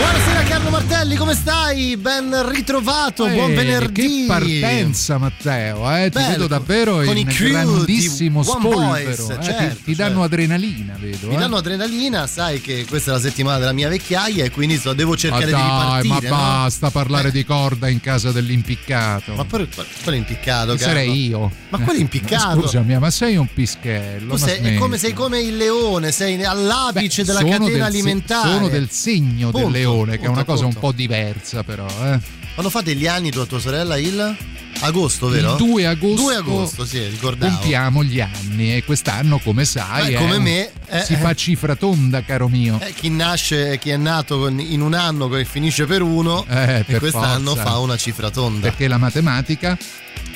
Buonasera Carlo Martelli, come stai? Ben ritrovato, Eh, buon venerdì. Che partenza, Matteo, eh? Ti Bello, vedo davvero con in i grandissimo di spolvero. Voice, eh? Ti- certo, ti, danno certo. adrenalina, vedo. Mi eh? danno adrenalina, sai che questa è la settimana della mia vecchiaia e quindi so, devo Ma cercare di dai, ma ripartire. no? basta parlare Eh. di corda in casa dell'impiccato. Ma poi quello è impiccato, sarei io. Ma quello è impiccato. Scusami, ma sei un pischello. Tu ma sei, come, sei come il leone, sei all'apice Beh, della catena del alimentare. sono del segno Punto, del leone, che è una cosa un po' diversa, però. Eh. Quando fate gli anni tu e tua sorella il agosto, vero? Il 2 agosto, 2 agosto, sì, ricordavo. compiamo gli anni e quest'anno, come sai, Beh, come un- me, eh, si eh. fa cifra tonda, caro mio. Eh, chi nasce, chi è nato con- in un anno e finisce per uno, Eh, e per quest'anno forza. fa una cifra tonda. Perché la matematica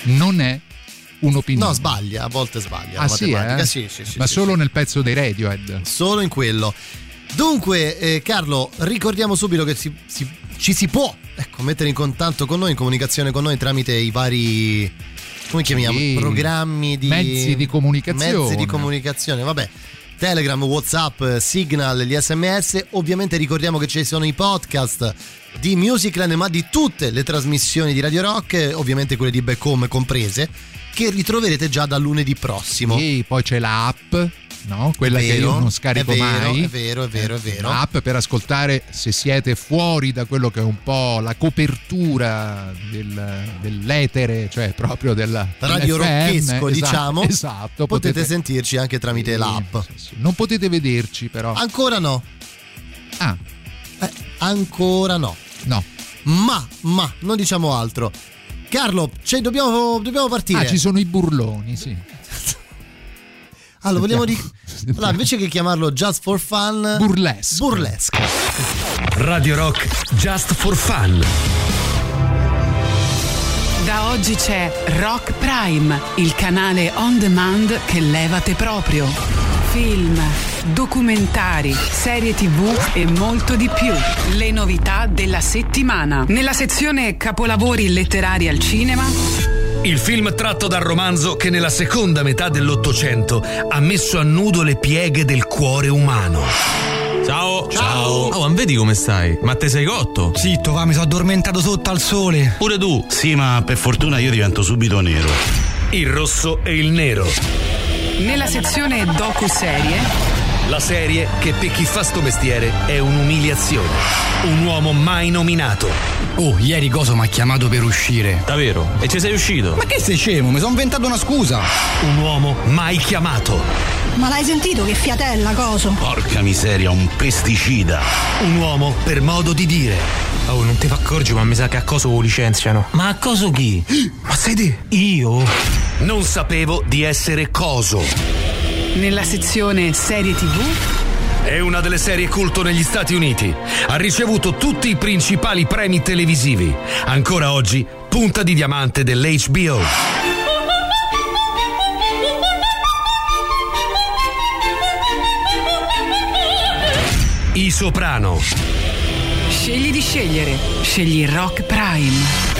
non è un'opinione. No, sbaglia, a volte sbaglia. Ah la sì, matematica. eh? Sì, sì, sì, Ma sì, solo sì. nel pezzo dei Radiohead. Solo in quello. Dunque, eh, Carlo, ricordiamo subito che si- si- ci si può ecco, mettere in contatto con noi, in comunicazione con noi tramite i vari. come chiamiamo? Sì. Programmi di. Mezzi di comunicazione. Mezzi di comunicazione, vabbè. Telegram, Whatsapp, Signal, gli sms. Ovviamente ricordiamo che ci sono i podcast di Musicland, ma di tutte le trasmissioni di Radio Rock, eh, ovviamente quelle di Back Home comprese, che ritroverete già da lunedì prossimo. E poi c'è l'app, no? Quella È che vero, io non scarico è vero, mai. È vero, è vero, è vero. L'app per ascoltare se siete fuori da quello che è un po' la copertura del- dell'etere, cioè proprio del radio rocchesco, esatto, diciamo. Esatto, Potete, sentirci anche tramite Sì, l'app. sì, sì. Non potete vederci però. Ancora no. Ah, Eh, ancora no. no. Ma, ma, non diciamo altro. Carlo, cioè, dobbiamo, dobbiamo partire. Ah, ci sono i burloni, sì. Allora, vogliamo di... Sentiamo. allora, invece che chiamarlo Just for Fun, Burlesque. burlesque. Radio Rock Just for Fun. Da oggi c'è Rock Prime, il canale on demand che levate proprio. Film, documentari, serie tv e molto di più. Le novità della settimana. Nella sezione Capolavori letterari al cinema, Il film tratto dal romanzo che nella seconda metà dell'Ottocento ha messo a nudo le pieghe del cuore umano. Ciao. Ciao. Oh, ma vedi come stai? Ma te sei cotto? Zitto, va, mi sono addormentato sotto al sole. Pure tu. Sì, ma per fortuna io divento subito nero. Il rosso e il nero. nella sezione docu-serie, La serie che per chi fa sto mestiere è un'umiliazione. Un uomo mai nominato. Oh, ieri Coso mi ha chiamato per uscire. Davvero? E ci sei uscito? Ma che sei scemo? Mi sono inventato una scusa. Un uomo mai chiamato. Ma l'hai sentito che fiatella, coso? Porca miseria, un pesticida. Un uomo per modo di dire. Oh, non ti fa accorgi, ma mi sa che a coso lo licenziano. Ma a coso chi? Ma sei te? Io? Non sapevo di essere coso. Nella sezione serie tv, È una delle serie culto negli Stati Uniti. Ha ricevuto tutti i principali premi televisivi. Ancora oggi, punta di diamante dell'HBO. I Soprano. scegli di scegliere. Scegli Rock Prime.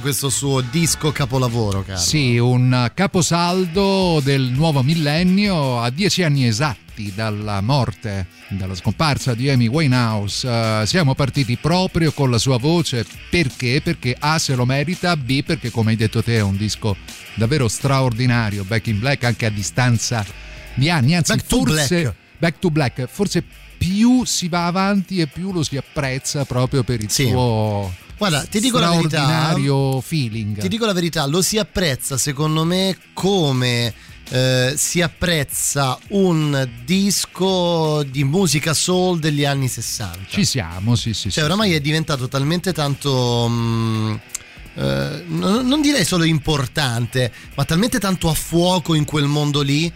Questo suo disco capolavoro, caro. Sì, un caposaldo del nuovo millennio a dieci anni esatti dalla morte, dalla scomparsa di Amy Winehouse. Uh, siamo partiti proprio con la sua voce perché? Perché A se lo merita, B perché come hai detto te è un disco davvero straordinario, Back in Black anche a distanza di anni, anzi Back to forse Black. Back to Black, forse più si va avanti e più lo si apprezza proprio per il Sì. suo Guarda, ti dico la verità. feeling. Ti dico la verità, lo si apprezza secondo me come eh, si apprezza un disco di musica soul degli anni 60. Ci siamo, sì, sì. Cioè, sì, oramai sì. è diventato talmente tanto. mm, eh, non direi solo importante, ma talmente tanto a fuoco in quel mondo lì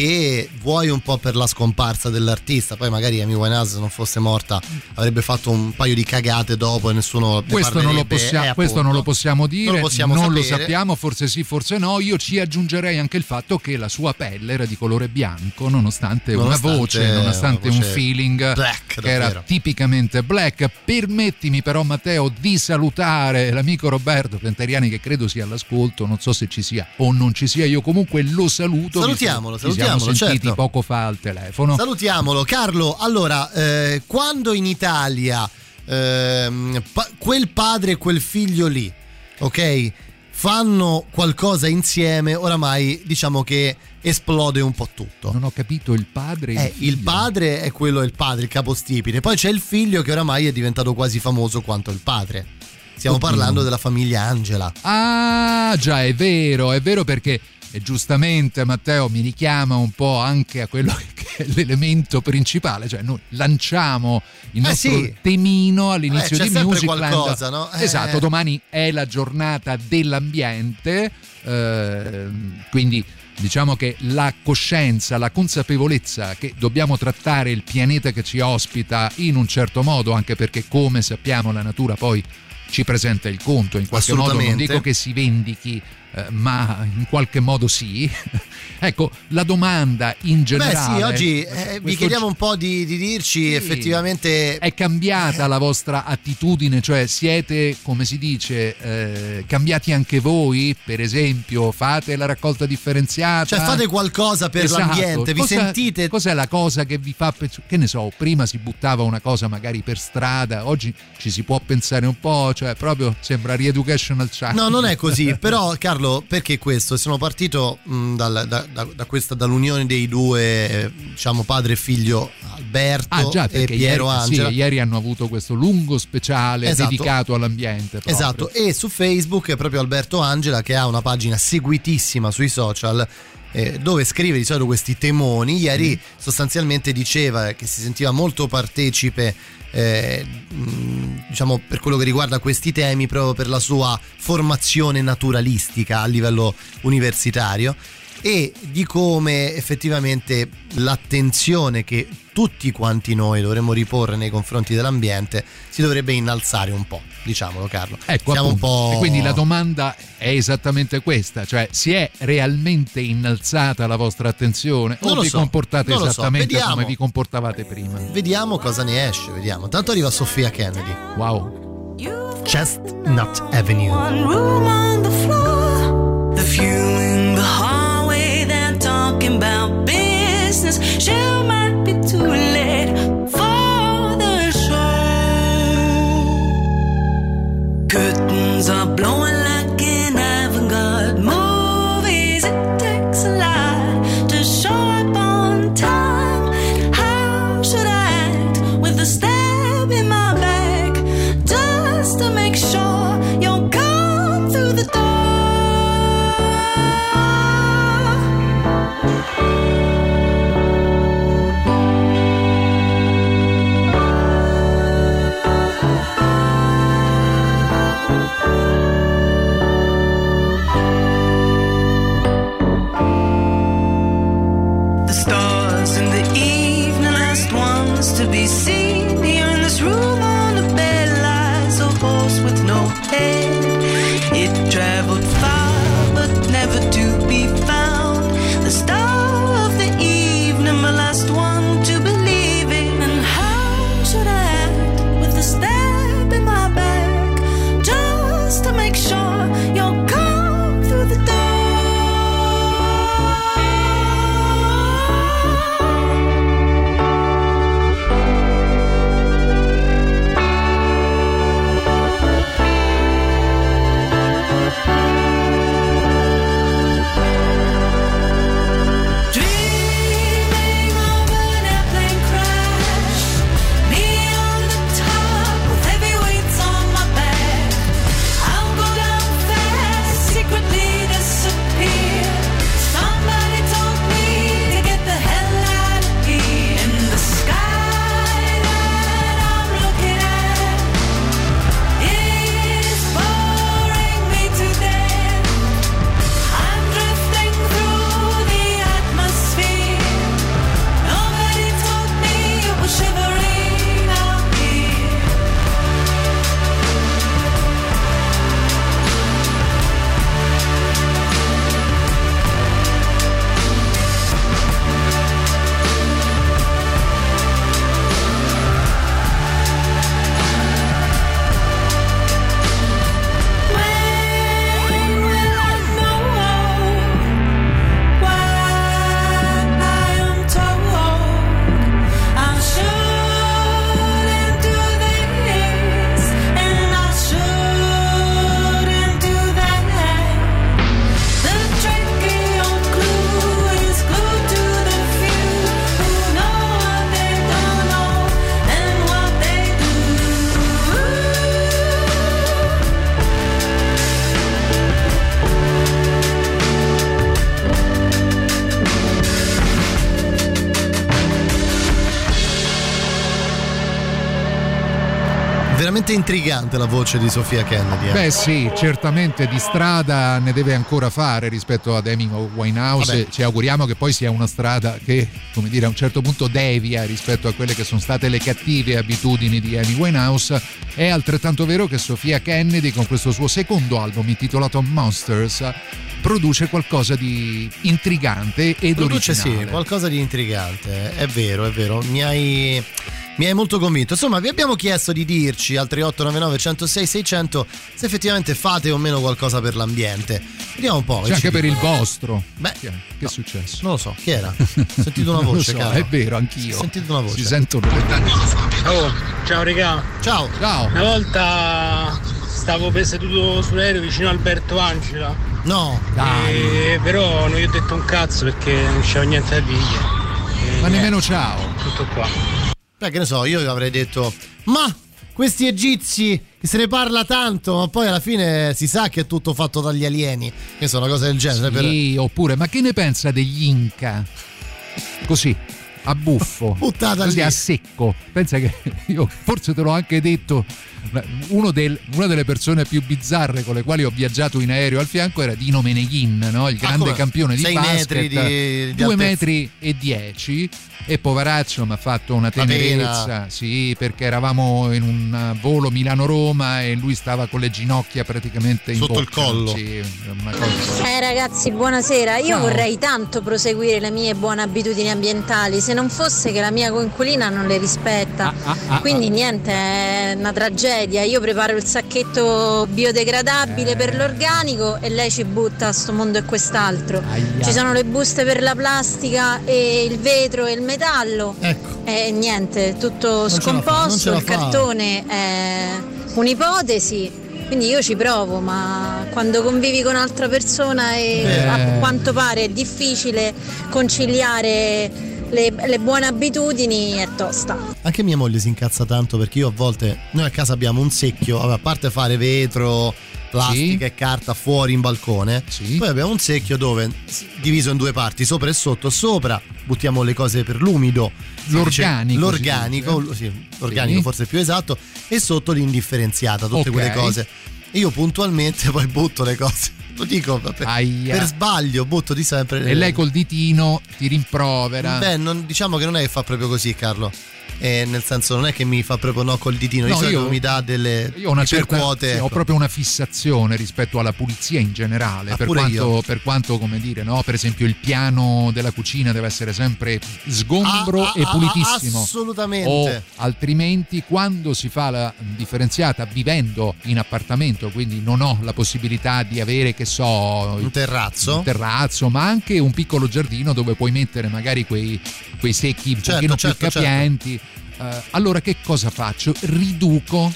che vuoi un po' per la scomparsa dell'artista. Poi magari Amy Winehouse se non fosse morta avrebbe fatto un paio di cagate dopo e nessuno ne Questo, non lo, possiamo, eh, questo non lo possiamo dire, Non lo possiamo sapere. sappiamo, forse sì, forse no. Io ci aggiungerei anche il fatto che la sua pelle era di colore bianco, nonostante, Nonostante una voce, nonostante una un voce feeling black, che era tipicamente black. Permettimi però, Matteo, di salutare l'amico Roberto Penteriani, che credo sia all'ascolto. Non so se ci sia o non ci sia, io comunque lo saluto. Salutiamolo, salutiamolo, siamo sentiti certo. poco fa al telefono. Salutiamolo, Carlo. Allora, eh, quando in Italia ehm, pa- quel padre e quel figlio lì, ok, fanno qualcosa insieme, oramai diciamo che esplode un po' tutto. Non ho capito il padre. Eh, il figlio. padre è quello, il padre, il capostipite. Poi c'è il figlio che oramai è diventato quasi famoso quanto il padre. Stiamo Oddio. parlando della famiglia Angela. Ah, già, è vero, è vero perché e giustamente Matteo mi richiama un po' anche a quello che è l'elemento principale, cioè noi lanciamo il Eh, nostro sì. temino all'inizio Eh, di Musicland. qualcosa, no? Eh. Esatto, domani è la giornata dell'ambiente, ehm, quindi diciamo che la coscienza, la consapevolezza che dobbiamo trattare il pianeta che ci ospita in un certo modo, anche perché come sappiamo la natura poi ci presenta il conto, in qualche modo non dico che si vendichi, eh, ma in qualche modo sì. ecco, la domanda in generale... Beh sì, oggi eh, vi chiediamo un po' di, di dirci Sì. effettivamente... è cambiata la vostra attitudine, cioè siete, come si dice, eh, cambiati anche voi? Per esempio, fate la raccolta differenziata? Cioè fate qualcosa per Esatto. l'ambiente, vi Cosa- sentite... Cos'è la cosa che vi fa? Che ne so, prima si buttava una cosa magari per strada, oggi ci si può pensare un po', cioè proprio sembra re-educational child. No, non è così, però Carlo, perché questo? Sono partito mh, dal- da, da- questa, dall'unione dei due, diciamo padre e figlio Alberto Ah già, e Piero ieri, Angela. sì, ieri hanno avuto questo lungo speciale Esatto. dedicato all'ambiente. proprio. Esatto, e su Facebook è proprio Alberto Angela che ha una pagina seguitissima sui social eh, dove scrive di solito questi temoni. Ieri sostanzialmente diceva che si sentiva molto partecipe eh, mh, diciamo per quello che riguarda questi temi proprio per la sua formazione naturalistica a livello universitario e di come effettivamente l'attenzione che tutti quanti noi dovremmo riporre nei confronti dell'ambiente si dovrebbe innalzare un po', diciamolo Carlo. Ecco, Siamo un po'... E quindi la domanda è esattamente questa, cioè si è realmente innalzata la vostra attenzione Non o vi so, comportate so, esattamente vediamo. come vi comportavate prima? Vediamo cosa ne esce, vediamo. Tanto arriva Sofia Kennedy. Wow. Chestnut Avenue. One room on the floor. The few veramente intrigante la voce di Sofia Kennedy. eh. Beh sì, certamente di strada ne deve ancora fare rispetto ad Amy Winehouse. Vabbè. Ci auguriamo che poi sia una strada che, come dire, a un certo punto devia rispetto a quelle che sono state le cattive abitudini di Amy Winehouse. È altrettanto vero che Sofia Kennedy con questo suo secondo album intitolato Monsters produce qualcosa di intrigante ed Produce originale. sì, qualcosa di intrigante, è vero, è vero. Mi hai, mi hai molto convinto. Insomma, vi abbiamo chiesto di dirci al 3899 106 600 se effettivamente fate o meno qualcosa per l'ambiente. Vediamo un po'. C'è ci anche per il vostro. Beh, Che, che è successo? Non lo so, chi era? Ho sentito una voce, so, caro. è vero, anch'io. Ho sentito una voce. Si sentono le. Oh, ciao regà. Ciao. Ciao. Una volta stavo per seduto sull'aereo vicino a Alberto Angela. No. E, però non gli ho detto un cazzo perché non c'era niente da dirgli. E Ma niente, nemmeno ciao. Tutto qua. Beh, che ne so, io avrei detto, ma questi egizi che se ne parla tanto, ma poi alla fine si sa che è tutto fatto dagli alieni. Che so, una cosa del genere. per- Sì, oppure, ma che ne pensa degli Inca? Così, a buffo. Buttata così lì. a secco. Pensa che io forse te l'ho anche detto. del- una delle persone più bizzarre con le quali ho viaggiato in aereo al fianco era Dino Meneghin, no? il grande come? campione di Sei basket, metri di- di 2 altezza. metri e 10 e poveraccio mi ha fatto una tenerezza, sì, perché eravamo in un volo Milano-Roma e lui stava con le ginocchia praticamente in Sotto il bocca, collo. sì, una cosa Eh ragazzi, buonasera. Io Ciao. vorrei tanto proseguire le mie buone abitudini ambientali, se non fosse che la mia coinquilina non le rispetta. ah, Quindi niente, è una tragedia. Io preparo il sacchetto biodegradabile Eh. per l'organico e lei ci butta a sto mondo e quest'altro. Aia. Ci sono le buste per la plastica e il vetro e il metallo. Ecco. E niente, tutto fa, non scomposto, la il fa. cartone è un'ipotesi. Quindi io ci provo, ma quando convivi con un'altra persona e Beh. a quanto pare è difficile conciliare le, le buone abitudini, è tosta. Anche mia moglie si incazza tanto perché io a volte, noi a casa abbiamo un secchio, a parte fare vetro, plastica e carta fuori in balcone, poi abbiamo un secchio dove diviso in due parti, sopra e sotto, sopra buttiamo le cose per l'umido, L'organico, l'organico, sì, l'organico Sì. forse è più esatto, e sotto l'indifferenziata, tutte Ok. quelle cose. E io puntualmente poi butto le cose, lo dico per, Aia. per sbaglio, butto di sempre. e lei col ditino ti rimprovera Beh, non- diciamo che non è che fa proprio così, Carlo. Eh, nel senso, non è che mi fa proprio no col ditino, di No, io- mi dà delle io ho una certa, iperquote. sì, ho proprio una fissazione rispetto alla pulizia in generale Ah, per, quanto, per quanto come dire no per esempio il piano della cucina deve essere sempre sgombro Ah, e ah, ah, pulitissimo assolutamente. o altrimenti quando si fa la differenziata vivendo in appartamento quindi non ho la possibilità di avere che so Un terrazzo. un terrazzo ma anche un piccolo giardino dove puoi mettere magari quei, quei secchi un Certo, pochino certo, più capienti Eh, allora che cosa faccio? Riduco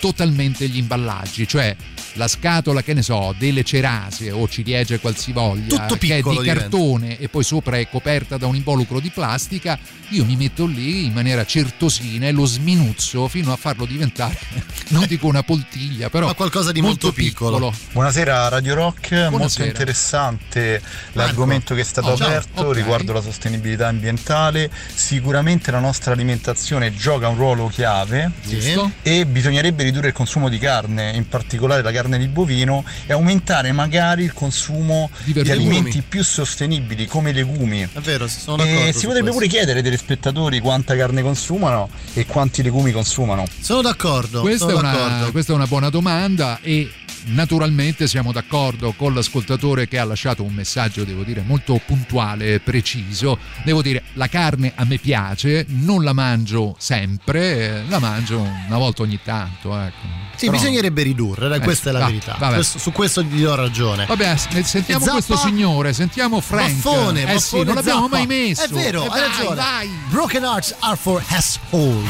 totalmente gli imballaggi, cioè la scatola, che ne so, delle cerase o ciliegie qualsivoglia, Tutto che è piccolo di diventa. cartone e poi sopra è coperta da un involucro di plastica, io mi metto lì in maniera certosina e lo sminuzzo fino a farlo diventare, non dico una poltiglia, però Ma qualcosa di molto piccolo. Buonasera Radio Rock, molto Buonasera. interessante l'argomento che è stato Oh, aperto Ok. riguardo la sostenibilità ambientale. Sicuramente la nostra alimentazione gioca un ruolo chiave Giusto. e bisognerebbe ridurre il consumo di carne, in particolare la carne di bovino, e aumentare magari il consumo Di di, alimenti più sostenibili come i legumi. È vero, sono d'accordo. E si potrebbe questo. pure chiedere ai telespettatori quanta carne consumano e quanti legumi consumano. Sono d'accordo. Questa è, sono una, d'accordo. questa è una buona domanda e naturalmente siamo d'accordo con l'ascoltatore che ha lasciato un messaggio, devo dire, molto puntuale e preciso. Devo dire, la carne a me piace, non la mangio sempre, eh, la mangio una volta ogni tanto. Ecco. Sì, Però- bisognerebbe ridurre, Eh, questa è la va- verità. vabbè. Questo- su questo gli do ragione. Vabbè, s- sentiamo Zappa? questo signore, sentiamo Frank. Baffone, eh baffone sì, non l'abbiamo Zappa. mai messo. È vero, Eh, hai ragione. vai. Broken hearts are for asshole.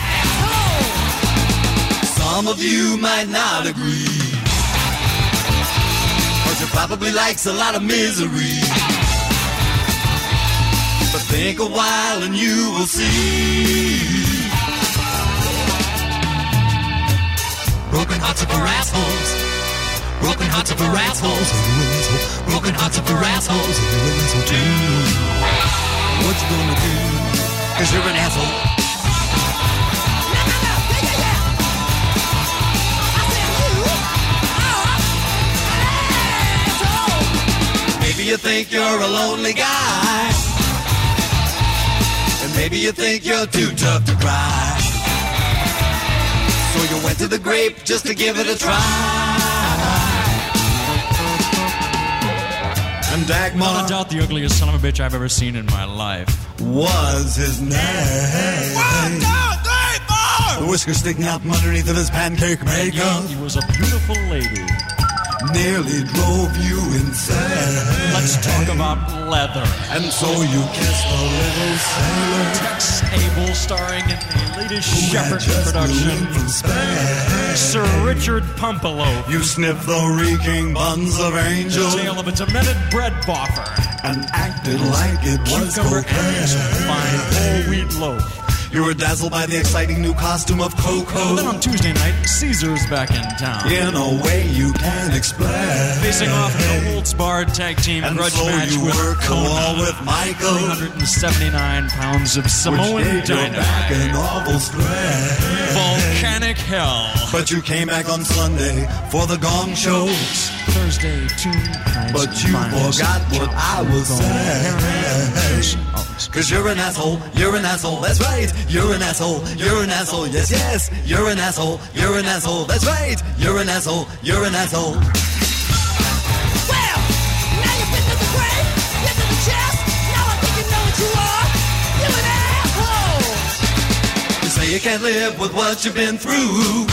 Some of you might not agree. You probably likes a lot of misery. But think a while and you will see. Broken hearts are for assholes. Broken hearts are for assholes. Broken hearts are for assholes. What you gonna do? Cause you're an asshole. You think you're a lonely guy. And maybe you think you're too tough to cry. So you went to the grape just to give it a try. And Dagmar Not a doubt the ugliest son of a bitch I've ever seen in my life. was his name. One, two, three, four! The whiskers sticking out from underneath of his pancake makeup. He was a beautiful lady. Nearly drove you insane. Let's talk about leather. And so you kissed a little sailor. Tex Abel starring in the latest who had Shepard production. moved from Spain. Sir Richard Pumpelo. You sniffed the reeking buns of The angels tale of a demented bread boffer. and acted like it was Cucumber cocaine. fine whole wheat loaf. You were dazzled by the exciting new costume of Coco. Then on Tuesday night, Caesar's back in town. In a way you can't explain. Facing off in a barred tag team And grudge so match you with the Kona. with Michael. 379 pounds of Samoan which gave back dynamite. awful. Volcanic hell. But you came back on Sunday for the gong shows. Thursday, two But you forgot what I was saying. Oh, Cause you're an asshole, you're an asshole, that's right. You're an asshole, you're an asshole, yes, yes. You're an asshole, you're an asshole, that's right. You're an asshole, you're an asshole. Well, now you've been to the grave, been to the chest. Now I think you know what you are. You an asshole. You say you can't live with what you've been through.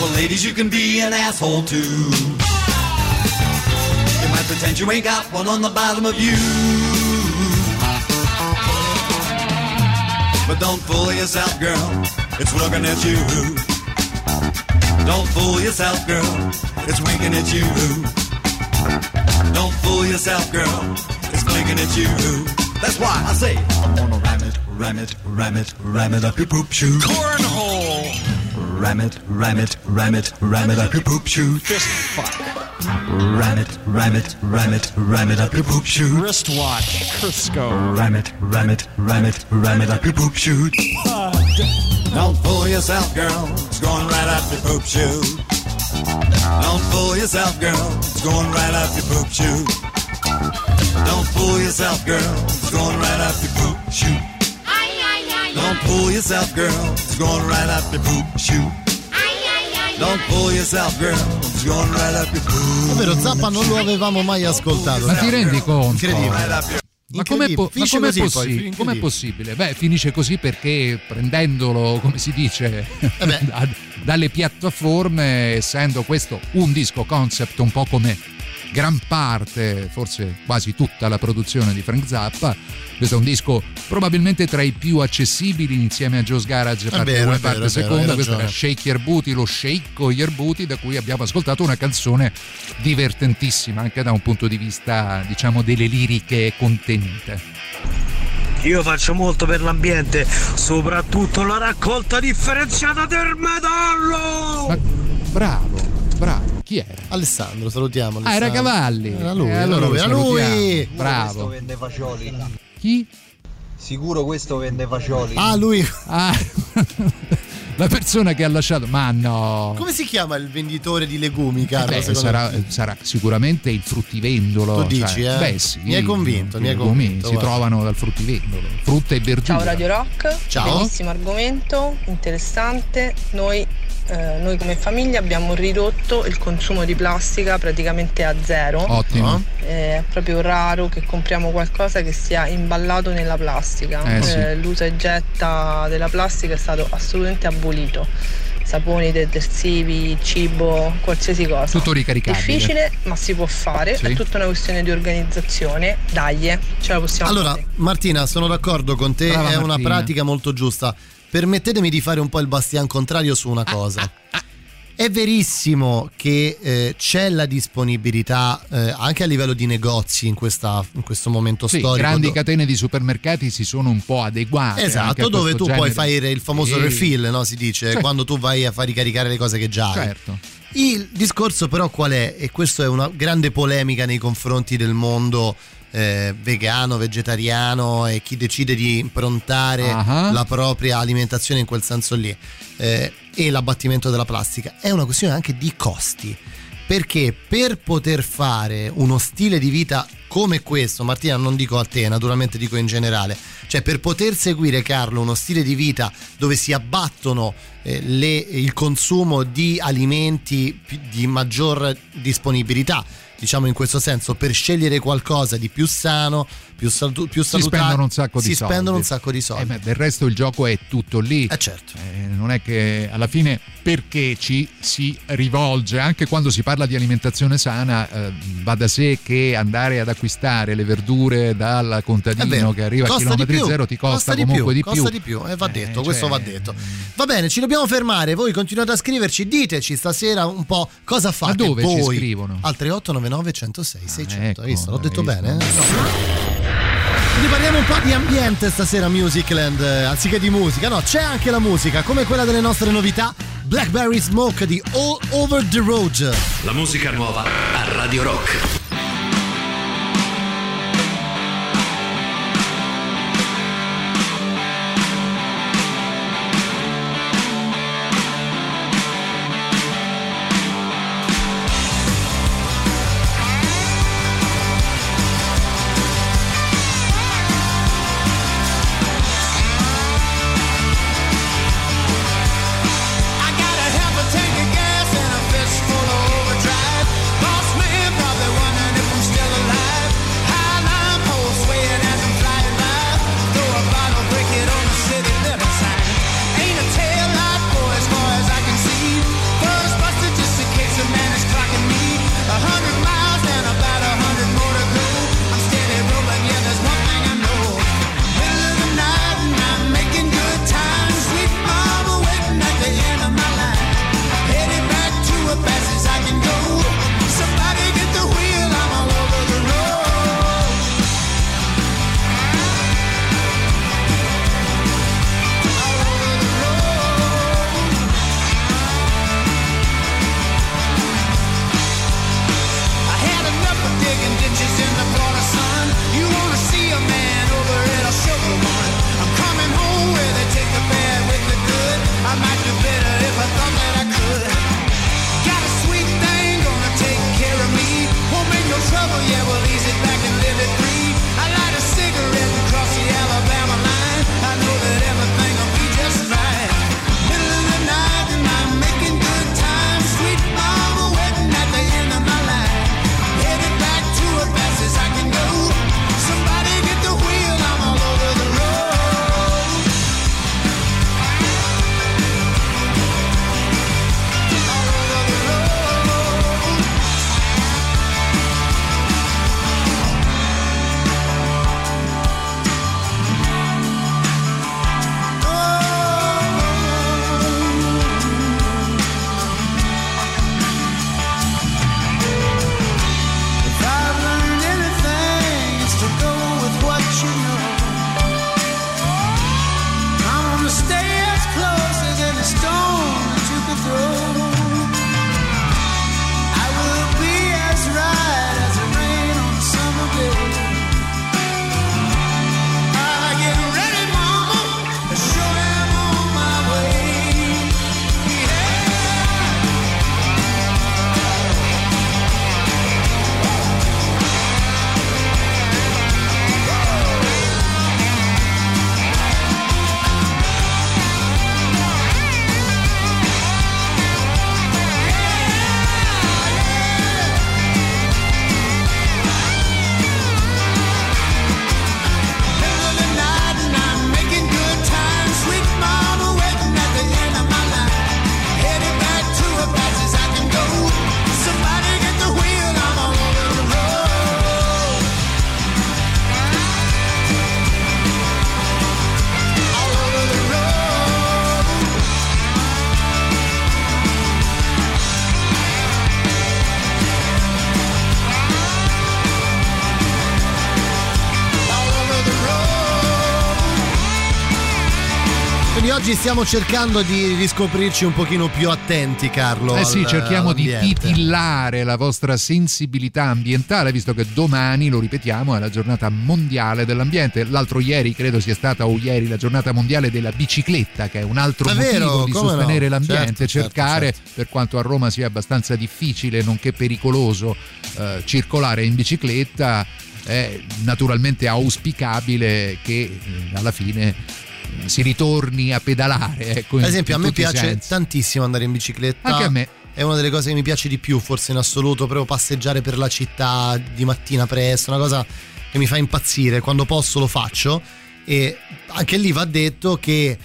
Well, ladies, you can be an asshole too. You might pretend you ain't got one on the bottom of you. But don't fool yourself, girl. It's looking at you. Don't fool yourself, girl. It's winking at you. Don't fool yourself, girl. It's blinking at you. That's why I say I'm gonna ram it, ram it, ram it, ram it up your poop shoot. Cornhole. Ram it, ram it, ram it, ram it up your poop shoot. Fist fuck. Ram it, ram it, ram it, ram it up your poop shoot. Wristwatch. Crisco. Ram it, ram it, ram it, ram it up your poop shoot. Don't fool yourself, girl. It's going right up your poop shoot. Don't fool yourself, girl. It's going right up your poop shoot. Don't fool yourself, girl. It's going right up your poop shoot. Don't fool yourself, girl. It's going right up your poop shoot. Don't fool yourself, girl. It's going right up your poop. È vero, Zappa non lo avevamo mai ascoltato. Ma ti rendi conto? Incredibile. Ma com'è, po- ma Finisce com'è così poi, possi- incredibile. com'è possibile? Beh, finisce così perché prendendolo, come si dice, da- dalle piattaforme, essendo questo un disco concept un po' come gran parte, forse quasi tutta la produzione di Frank Zappa, questo è un disco probabilmente tra i più accessibili insieme a Joe's Garage parte vero, 1 è e parte vero, è vero, seconda, hai questo era. Shake Your Booty, lo Shake Your Booty da cui abbiamo ascoltato una canzone divertentissima anche da un punto di vista diciamo delle liriche contenute. Io faccio molto per l'ambiente, soprattutto la raccolta differenziata del metallo! Ma bravo, bravo, chi era? Alessandro, salutiamo. Ah, era Alessandro. Cavalli. Era lui, Eh, era allora lui, era lui. Bravo. vende fagioli. Chi? Sicuro questo vende fagioli. Ah, lui. Ah, la persona che ha lasciato. Ma no. Come si chiama il venditore di legumi, Carlo? Beh, secondo sarà, sarà sicuramente il fruttivendolo. Tu dici, cioè, eh? Beh, sì. Mi hai convinto, i mi hai legumi convinto, Si guarda. trovano dal fruttivendolo. Frutta e verdura. Ciao Radio Rock, Ciao. bellissimo argomento, interessante. Noi, eh, noi come famiglia abbiamo ridotto il consumo di plastica praticamente a zero. Ottimo. Eh, È proprio raro che compriamo qualcosa che sia imballato nella plastica. Eh, sì. Eh, L'usa e getta della plastica è stato assolutamente abolito. Saponi, detersivi, cibo, qualsiasi cosa. Tutto ricaricabile. Difficile, ma si può fare. Sì. È tutta una questione di organizzazione. Dai, ce la possiamo Allora, fare. Martina, sono d'accordo con te, Brava è una Martina. pratica molto giusta. Permettetemi di fare un po' il bastian contrario su una cosa. È verissimo che eh, c'è la disponibilità eh, anche a livello di negozi in, questa- in questo momento Sì, storico. grandi do- catene di supermercati si sono un po' adeguate. Esatto, dove tu puoi genere. fare il famoso Sì. refill, no? Si dice, Certo. quando tu vai a far ricaricare le cose che già hai. Certo. Il discorso però qual è? E questa è una grande polemica nei confronti del mondo eh, vegano, vegetariano e chi decide di improntare Ah. la propria alimentazione in quel senso lì eh, e l'abbattimento della plastica. È una questione anche di costi. perché per poter fare uno stile di vita come questo, Martina non dico a te, naturalmente dico in generale, cioè per poter seguire Carlo uno stile di vita dove si abbattono eh, le- il consumo di alimenti di maggior disponibilità, diciamo in questo senso, per scegliere qualcosa di più sano, più, salu- più si salutare, spendono un sacco di si soldi. spendono un sacco di soldi. Eh, ma del resto il gioco è tutto lì. Eh certo. Eh, non è che alla fine perché ci si rivolge, anche quando si parla di alimentazione sana, eh, va da sé che andare ad acquistare le verdure dal contadino vero, che arriva a costa chilometri zero ti costa, di comunque di più. Costa di più, e va detto, Eh, questo cioè, va detto. Va bene, ci dobbiamo fermare, voi continuate a scriverci, diteci stasera un po' cosa fate dove ci voi. scrivono? Al 3899 106 600, ecco, hai visto? L'ho hai detto visto? bene? eh? Quindi parliamo un po' di ambiente stasera Musicland, eh, anziché di musica. No, c'è anche la musica, come quella delle nostre novità. Blackberry Smoke di All Over the Road. La musica nuova a Radio Rock. Stiamo cercando di riscoprirci un pochino più attenti, Carlo. Eh sì, al- cerchiamo di all'ambiente. titillare la vostra sensibilità ambientale, visto che domani, lo ripetiamo, è la giornata mondiale dell'ambiente. L'altro ieri, credo sia stata o ieri, la giornata mondiale della bicicletta, che è un altro È motivo vero, di come no? sostenere l'ambiente, Certo, certo, cercare, per quanto a Roma sia abbastanza difficile, nonché pericoloso, eh, circolare in bicicletta. È naturalmente auspicabile che eh, alla fine si ritorni a pedalare. Ecco, Ad esempio, a me piace sensi. tantissimo andare in bicicletta. Anche a me. È una delle cose che mi piace di più, forse in assoluto, proprio passeggiare per la città di mattina presto, una cosa che mi fa impazzire. Quando posso lo faccio. E anche lì va detto che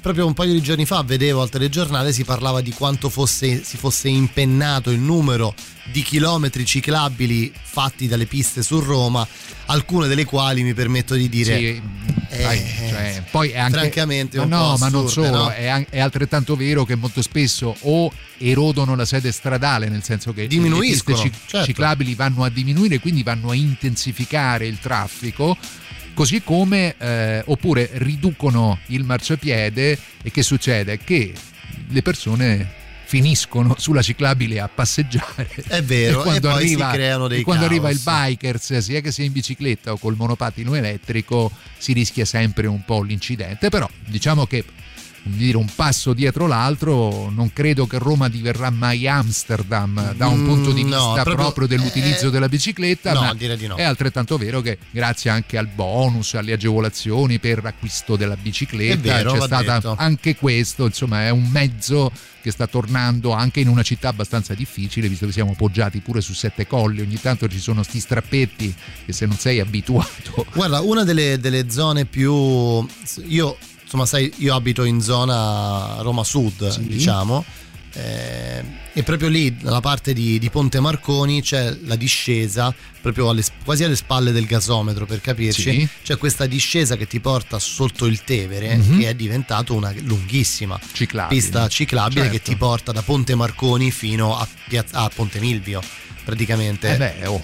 proprio un paio di giorni fa vedevo al telegiornale si parlava di quanto fosse, si fosse impennato il numero di chilometri ciclabili fatti dalle piste su Roma, alcune delle quali mi permetto di dire Sì, sai, cioè, poi è anche, francamente ma un po' no, ma non solo, no? È, è altrettanto vero che molto spesso o erodono la sede stradale, nel senso che le piste cic- certo. ciclabili vanno a diminuire, quindi vanno a intensificare il traffico. Così come eh, oppure riducono il marciapiede e che succede? Che le persone finiscono sulla ciclabile a passeggiare È vero, e quando, e poi si arriva, creano dei e quando arriva il bikers sia che sia in bicicletta o col monopattino elettrico si rischia sempre un po' l'incidente però diciamo che dire, un passo dietro l'altro non credo che Roma diverrà mai Amsterdam da un Mm, punto di no, vista proprio- proprio, dell'utilizzo eh, della bicicletta no, ma di no. è altrettanto vero che grazie anche al bonus alle agevolazioni per acquisto della bicicletta vero, c'è stata detto. anche questo insomma è un mezzo che sta tornando anche in una città abbastanza difficile visto che siamo poggiati pure su sette colli ogni tanto ci sono sti strappetti che se non sei abituato Guarda, una delle, delle zone più. Io, insomma, sai, io abito in zona Roma Sud, diciamo. eh, e proprio lì, nella parte di, di Ponte Marconi, c'è la discesa, proprio alle- quasi alle spalle del gasometro per capirci. Sì. C'è questa discesa che ti porta sotto il Tevere, Mhm. che è diventato una lunghissima Ciclabile. pista ciclabile che Certo. ti porta da Ponte Marconi fino a, Piazza- a Ponte Milvio, praticamente. Eh beh, oh,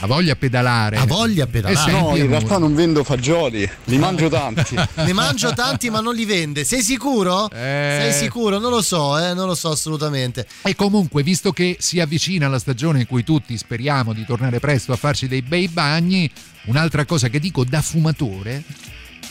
la voglia a pedalare Ha voglia a pedalare. Eh, No, in realtà non vendo fagioli, li mangio tanti. Ne mangio tanti ma non li vende. Sei sicuro? Eh. Sei sicuro? Non lo so, eh, non lo so assolutamente. E comunque, visto che si avvicina la stagione in cui tutti speriamo di tornare presto a farci dei bei bagni, un'altra cosa che dico da fumatore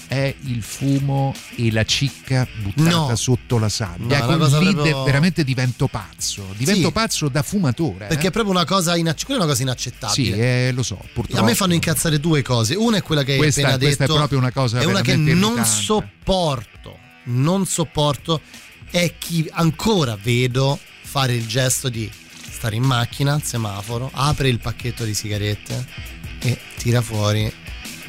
è il fumo e la cicca buttata No. sotto la sabbia. No, lì proprio- veramente divento pazzo. Divento Sì. pazzo da fumatore. eh. Perché è proprio una cosa, inac- una cosa inaccettabile. Sì, eh, lo so, purtroppo. A me fanno incazzare due cose. Una è quella che hai Questa- appena questa è detto. proprio una cosa È una che veramente non irritante. sopporto. Non sopporto. È chi ancora vedo fare il gesto di stare in macchina al semaforo, apre il pacchetto di sigarette e tira fuori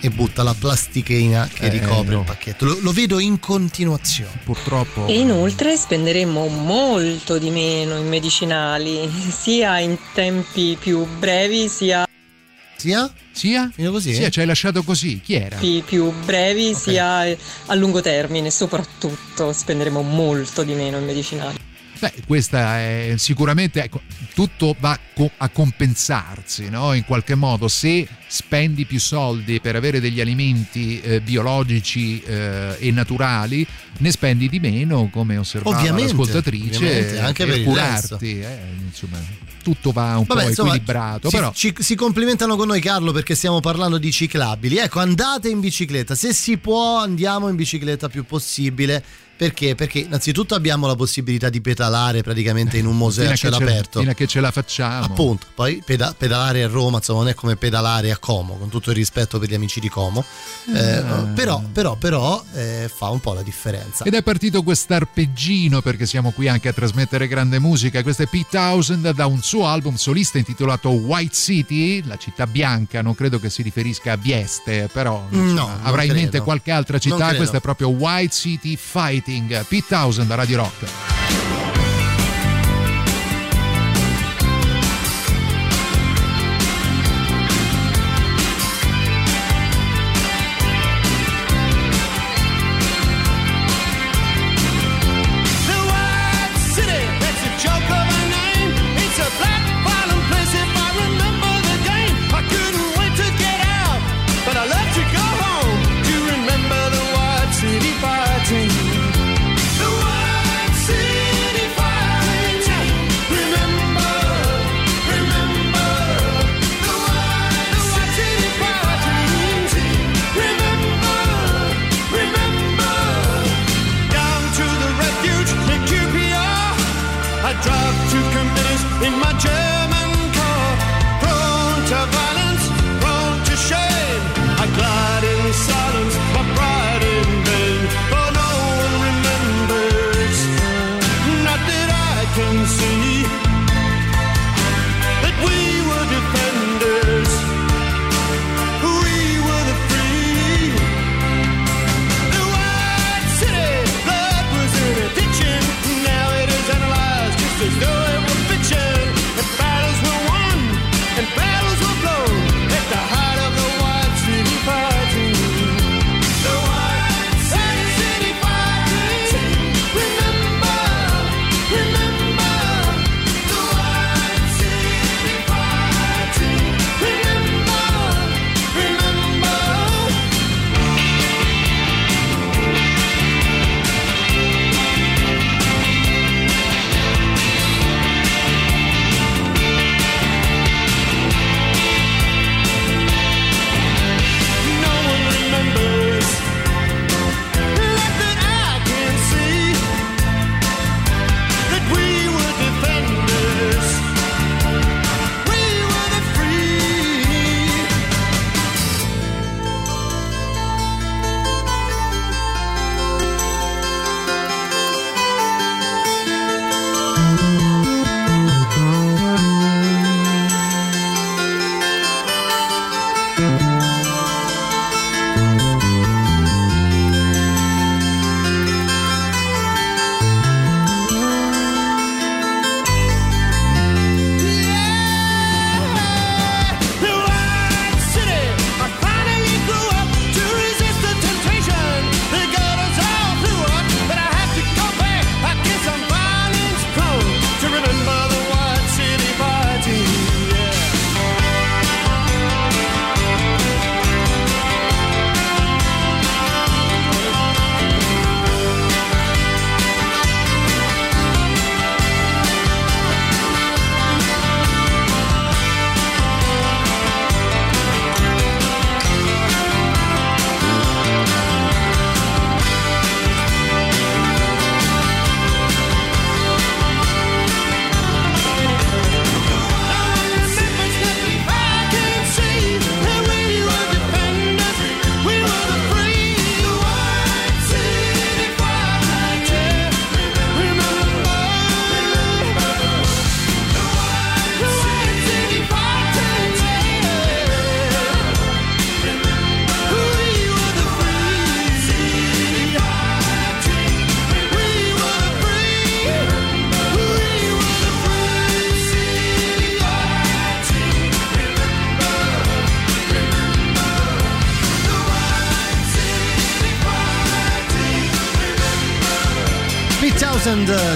e butta la plastichina che Eh, ricopre no. il pacchetto. Lo, lo vedo in continuazione. Purtroppo. E inoltre spenderemmo molto di meno in medicinali, sia in tempi più brevi, sia Sia? Sia? Fino così? Sì, ci hai lasciato così. Chi era? tempi più brevi, sia eh, a lungo termine, soprattutto spenderemo molto di meno in medicinali. Beh, questa è sicuramente ecco, tutto va a compensarsi, no? In qualche modo, se spendi più soldi per avere degli alimenti eh, biologici eh, e naturali, ne spendi di meno, come osservava Ovviamente, l'ascoltatrice, ovviamente, anche per per curarti. eh, insomma, tutto va un Vabbè, po' insomma, equilibrato. si, però ci- si complimentano con noi Carlo perché stiamo parlando di ciclabili. Ecco, andate in bicicletta. Se si può, andiamo in bicicletta più possibile. Perché? Perché innanzitutto abbiamo la possibilità di pedalare praticamente in un museo a cielo aperto. fino a che ce la facciamo. Appunto, poi peda- pedalare a Roma insomma, non è come pedalare a Como, con tutto il rispetto per gli amici di Como. Eh, Ah. Però, però, però eh, fa un po' la differenza. Ed è partito quest'arpeggino perché siamo qui anche a trasmettere grande musica. Questo è Pete Townsend da un suo album solista intitolato White City, la città bianca. Non credo che si riferisca a Vieste, però No, avrà in mente qualche altra città. Questa è proprio White City Fighting. Pete Townsend da Radio Rock.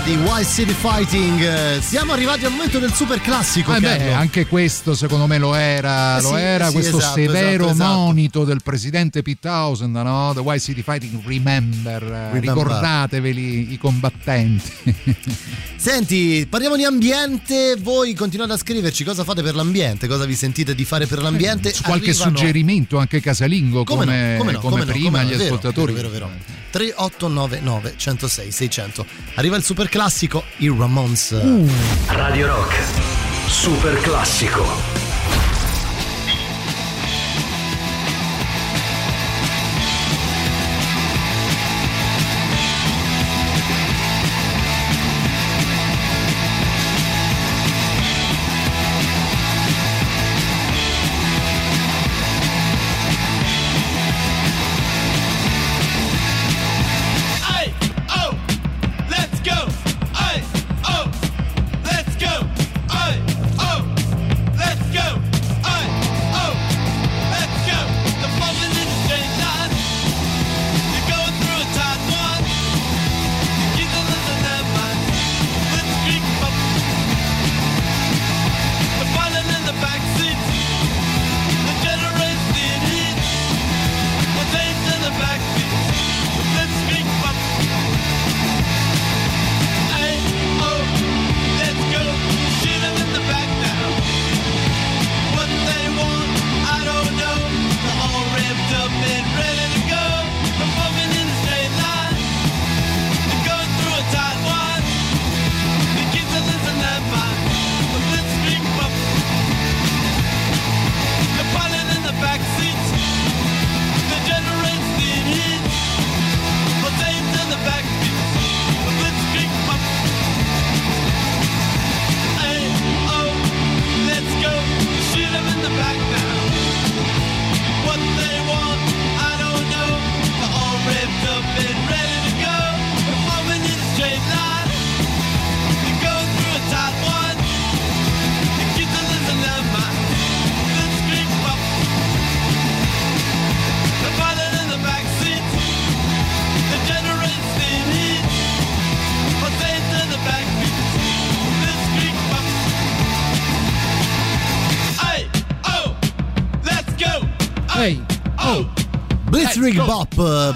Di Wild City Fighting. Siamo arrivati al momento del super classico. Eh beh, anche questo secondo me lo era, Eh lo sì, era sì, questo esatto, severo esatto, esatto. monito del presidente Pete Townsend, no? The White City Fighting Remember, eh, Remember. ricordateveli i combattenti. Senti, parliamo di ambiente. Voi continuate a scriverci cosa fate per l'ambiente, cosa vi sentite di fare per l'ambiente. Su qualche Arrivano- suggerimento anche casalingo come, Come no, come no, come come no, prima no, gli vero, ascoltatori. vero, vero, vero. 3899 106 600. Arriva il super classico, i Ramones. Radio Rock. Super classico.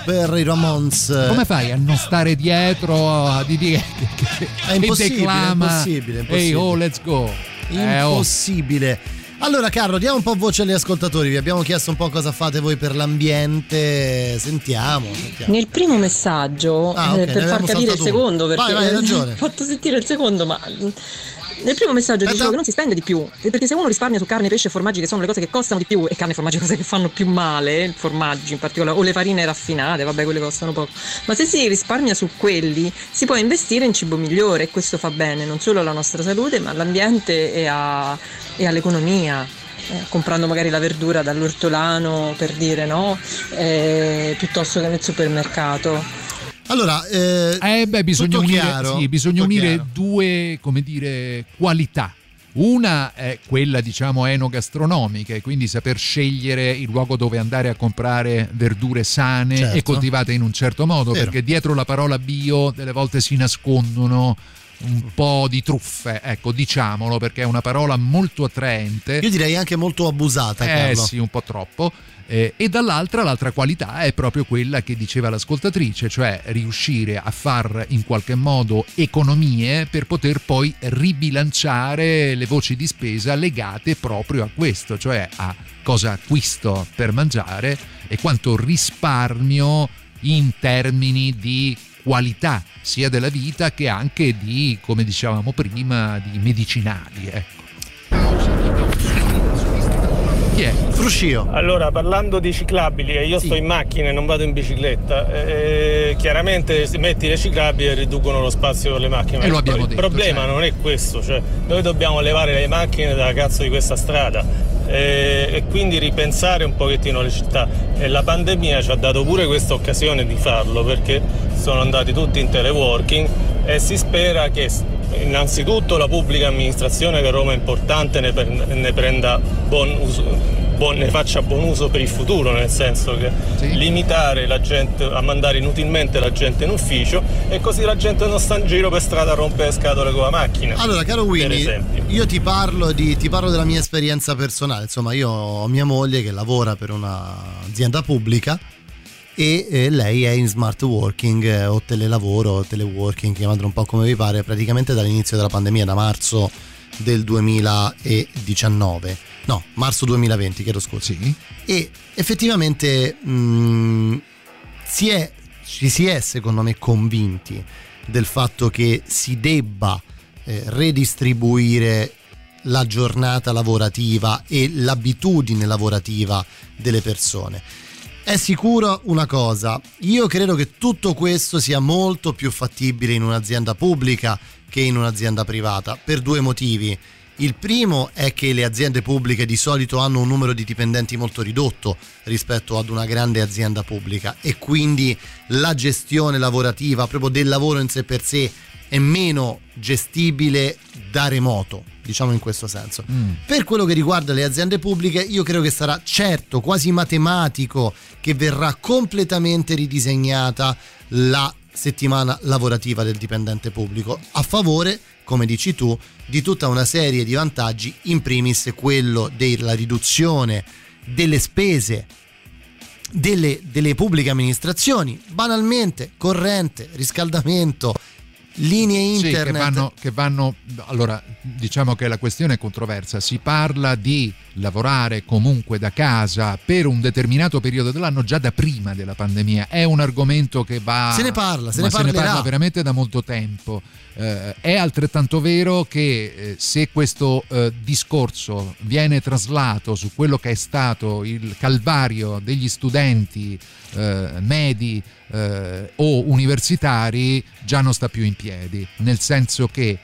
Per i Ramones. Come fai a non stare dietro a di dire che, È impossibile, che declama è impossibile, è Ehi, impossibile. oh, let's go. Eh, oh. Impossibile. Allora, Carlo, diamo un po' voce agli ascoltatori. Vi abbiamo chiesto un po' cosa fate voi per l'ambiente. Sentiamo. sentiamo. Nel primo messaggio, Ah, eh, ne per far capire il secondo, perché Vai, vai, hai ragione. ho fatto sentire il secondo, ma nel primo messaggio dicevo che non si spende di più, perché se uno risparmia su carne, pesce e formaggi, che sono le cose che costano di più, e carne e formaggi cose che fanno più male, formaggi in particolare, o le farine raffinate, vabbè, quelle costano poco. Ma se si risparmia su quelli, si può investire in cibo migliore e questo fa bene non solo alla nostra salute, ma all'ambiente e, a- e all'economia eh, comprando magari la verdura dall'ortolano per dire no, eh, piuttosto che nel supermercato. Allora, eh, Eh beh, bisogna unire, chiaro? sì, bisogna unire due, come dire, qualità. Una è quella, diciamo, enogastronomica, e quindi saper scegliere il luogo dove andare a comprare verdure sane Certo. e coltivate in un certo modo, Vero. perché dietro la parola bio delle volte si nascondono un po' di truffe, ecco, diciamolo, perché è una parola molto attraente. Io direi anche molto abusata, Eh Carlo. sì, un po' troppo. Eh, e dall'altra, l'altra qualità è proprio quella che diceva l'ascoltatrice, cioè riuscire a far in qualche modo economie per poter poi ribilanciare le voci di spesa legate proprio a questo, cioè a cosa acquisto per mangiare e quanto risparmio in termini di qualità sia della vita che anche di, come dicevamo prima, di medicinali. Ecco. Chi è? Fruscio. Allora, parlando di ciclabili, e io sto in macchina e non vado in bicicletta, eh, chiaramente se metti le ciclabili riducono lo spazio per le macchine. E lo abbiamo il detto, problema cioè. non è questo, cioè noi dobbiamo levare le macchine dalla cazzo di questa strada eh, e quindi ripensare un pochettino le città. E la pandemia ci ha dato pure questa occasione di farlo perché sono andati tutti in teleworking e si spera che innanzitutto la pubblica amministrazione che a Roma è importante ne prenda buon uso, buon- ne faccia buon uso per il futuro, nel senso che limitare la gente a mandare inutilmente la gente in ufficio e così la gente non sta in giro per strada a rompere le scatole con la macchina. Allora, caro Winnie, io ti parlo, di, ti parlo della mia esperienza personale. Insomma, io ho mia moglie che lavora per un'azienda pubblica e eh, lei è in smart working eh, o telelavoro o teleworking, chiamatelo un po' come vi pare, praticamente dall'inizio della pandemia, da marzo del 2019. No, marzo 2020, chiedo scusa. E effettivamente mh, si è, ci si è, secondo me, convinti del fatto che si debba eh, redistribuire la giornata lavorativa e l'abitudine lavorativa delle persone. È sicuro una cosa, io credo che tutto questo sia molto più fattibile in un'azienda pubblica che in un'azienda privata, per due motivi. Il primo è che le aziende pubbliche di solito hanno un numero di dipendenti molto ridotto rispetto ad una grande azienda pubblica e quindi la gestione lavorativa proprio del lavoro in sé per sé è meno gestibile da remoto, diciamo in questo senso. Per quello che riguarda le aziende pubbliche, io credo che sarà certo, quasi matematico, che verrà completamente ridisegnata la settimana lavorativa del dipendente pubblico a favore, come dici tu, di tutta una serie di vantaggi, in primis quello della riduzione delle spese delle, delle pubbliche amministrazioni, banalmente, corrente, riscaldamento, linee Sì, internet. che vanno, che vanno- allora diciamo che la questione è controversa, si parla di lavorare comunque da casa per un determinato periodo dell'anno già da prima della pandemia, è un argomento che va... Se ne parla, se ne parlerà. parla veramente da molto tempo. Eh, è altrettanto vero che eh, se questo eh, discorso viene traslato su quello che è stato il calvario degli studenti eh, medi eh, o universitari, già non sta più in piedi, nel senso che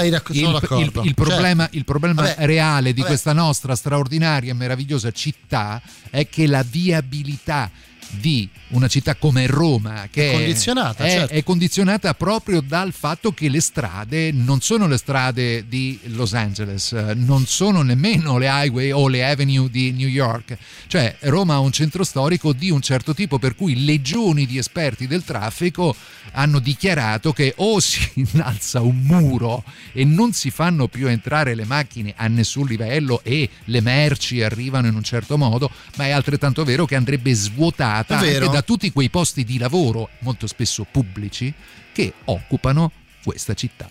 eh, il, il- il problema, Certo. il problema Vabbè, reale di vabbè. questa nostra straordinaria e meravigliosa città è che la viabilità di una città come Roma che È condizionata, è, certo. è condizionata proprio dal fatto che le strade non sono le strade di Los Angeles, eh, non sono nemmeno le highway o le avenue di New York, cioè Roma ha un centro storico di un certo tipo per cui legioni di esperti del traffico hanno dichiarato che o si innalza un muro e non si fanno più entrare le macchine a nessun livello e le merci arrivano in un certo modo, ma è altrettanto vero che andrebbe svuotata anche da tutti quei posti di lavoro, molto spesso pubblici, che occupano questa città.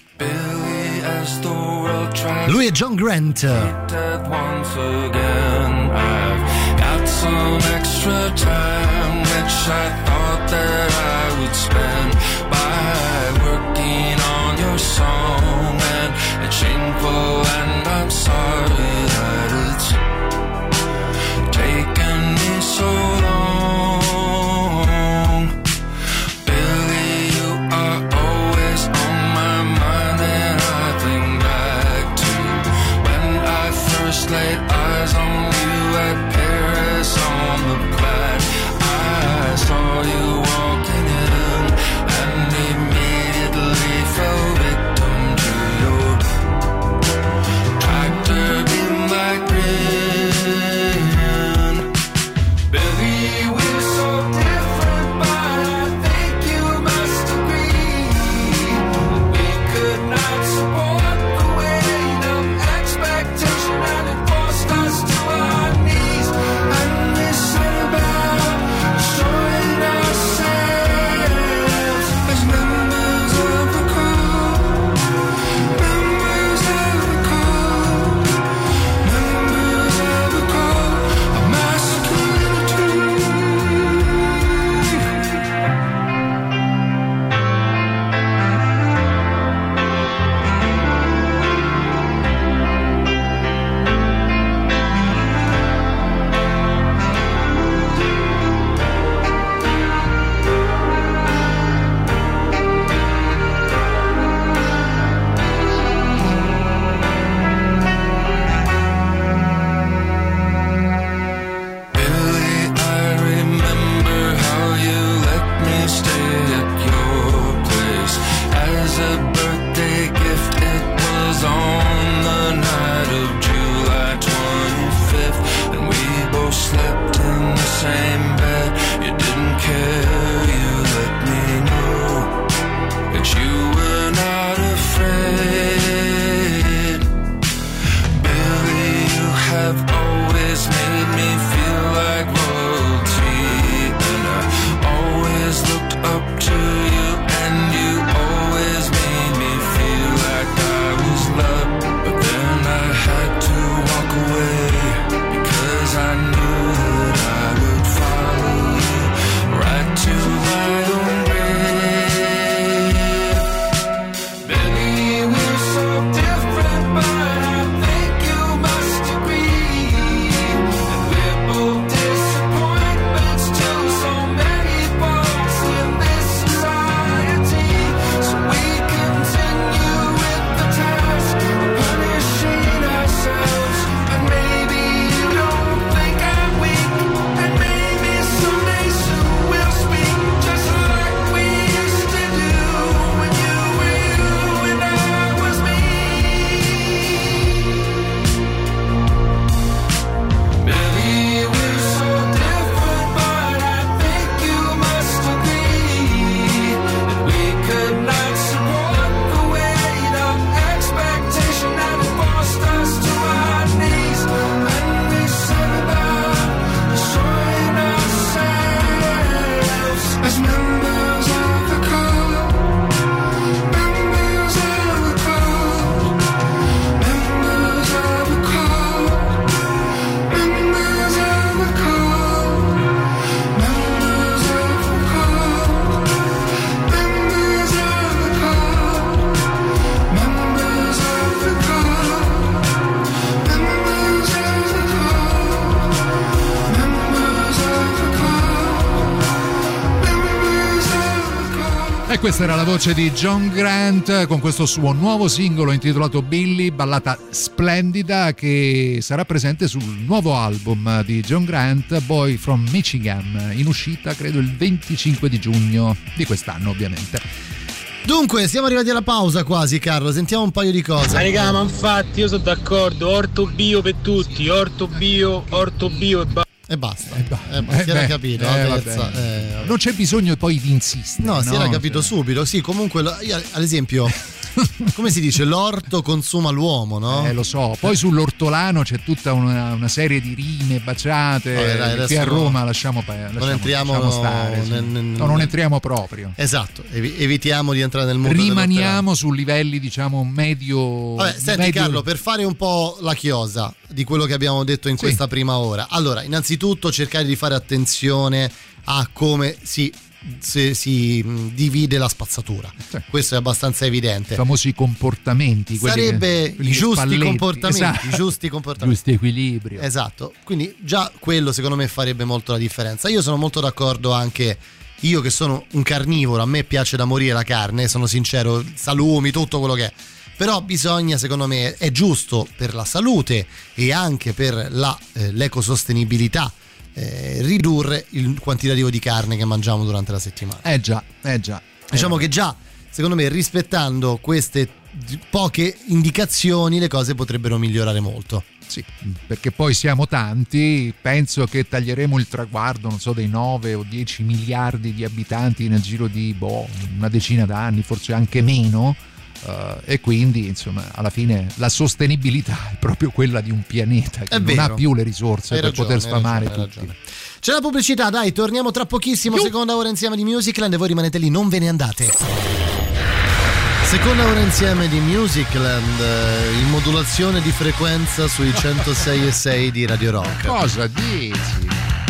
Lui è John Grant. Some extra time, which I thought that I would spend by working on your song. And it's shameful, and I'm sorry that it's taken Questa era la voce di John Grant con questo suo nuovo singolo intitolato Billy, ballata splendida che sarà presente sul nuovo album di John Grant, Boy from Michigan, in uscita credo il 25 di giugno di quest'anno ovviamente. Dunque, siamo arrivati alla pausa quasi, Carlo. Sentiamo un paio di cose. Ma raga, ma infatti io sono d'accordo, orto bio per tutti, orto bio, orto bio e basta. Era beh, capito. eh, terza, eh, vabbè. Non c'è bisogno poi di insistere. No, si era capito Cioè, subito. Sì, comunque, io, ad esempio, come si dice, l'orto consuma l'uomo, no? Eh, lo so, poi sull'ortolano c'è tutta una, una serie di rime baciate Vabbè, dai, che a no. Roma lasciamo, pa- lasciamo- entriamo lasciamo stare. sì. nel- nel- No, non entriamo proprio. Esatto, evi- evitiamo di entrare nel mondo Rimaniamo su livelli, diciamo, medio. Vabbè, senti medio- Carlo, per fare un po' la chiosa di quello che abbiamo detto in Sì. questa prima ora. Allora, innanzitutto cercare di fare attenzione a come si, se si mh, divide la spazzatura. Questo è abbastanza evidente. I famosi comportamenti. Sarebbe che- i giusti spalletti. comportamenti, Esatto. i giusti comportamenti. Giusti equilibrio. Esatto, quindi già quello secondo me farebbe molto la differenza. Io sono molto d'accordo anche io che sono un carnivoro, a me piace da morire la carne, sono sincero, salumi, tutto quello che è. Però bisogna, secondo me, è giusto per la salute e anche per la, eh, l'ecosostenibilità eh, ridurre il quantitativo di carne che mangiamo durante la settimana. Eh già, eh già. Diciamo che già, secondo me, rispettando queste poche indicazioni, le cose potrebbero migliorare molto. Sì, perché poi siamo tanti, penso che taglieremo il traguardo, non so, dei 9 o 10 miliardi di abitanti nel giro di boh, una decina d'anni, forse anche meno. Eh, e quindi, insomma, alla fine la sostenibilità è proprio quella di un pianeta che È non vero. ha più le risorse Hai per ragione, poter sfamare ragione, tutti. C'è la pubblicità, dai, torniamo tra pochissimo. Seconda ora insieme di Musicland e voi rimanete lì, non ve ne andate. Seconda ora insieme di Musicland, eh, in modulazione di frequenza sui 106 e 6 di Radio Rock. Cosa dici?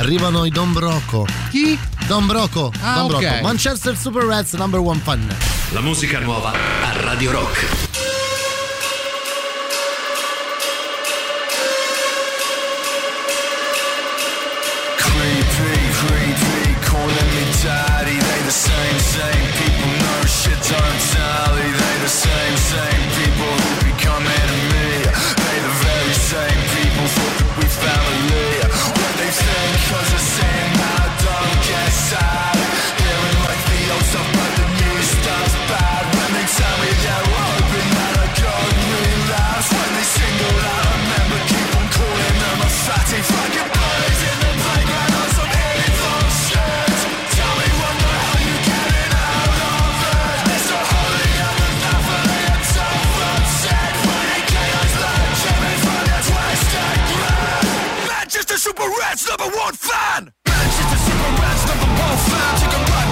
Arrivano i Don Broco. Chi? Don Broco. Ah, Don ok. Broco. Manchester Super Rats, number one fun. La musica nuova a Radio Rock. Creepy, creepy, calling me daddy. They the same, same people, no shit don't tally. They the same, same Super Reds number one fan. Manchester Super Reds number one fan. Take a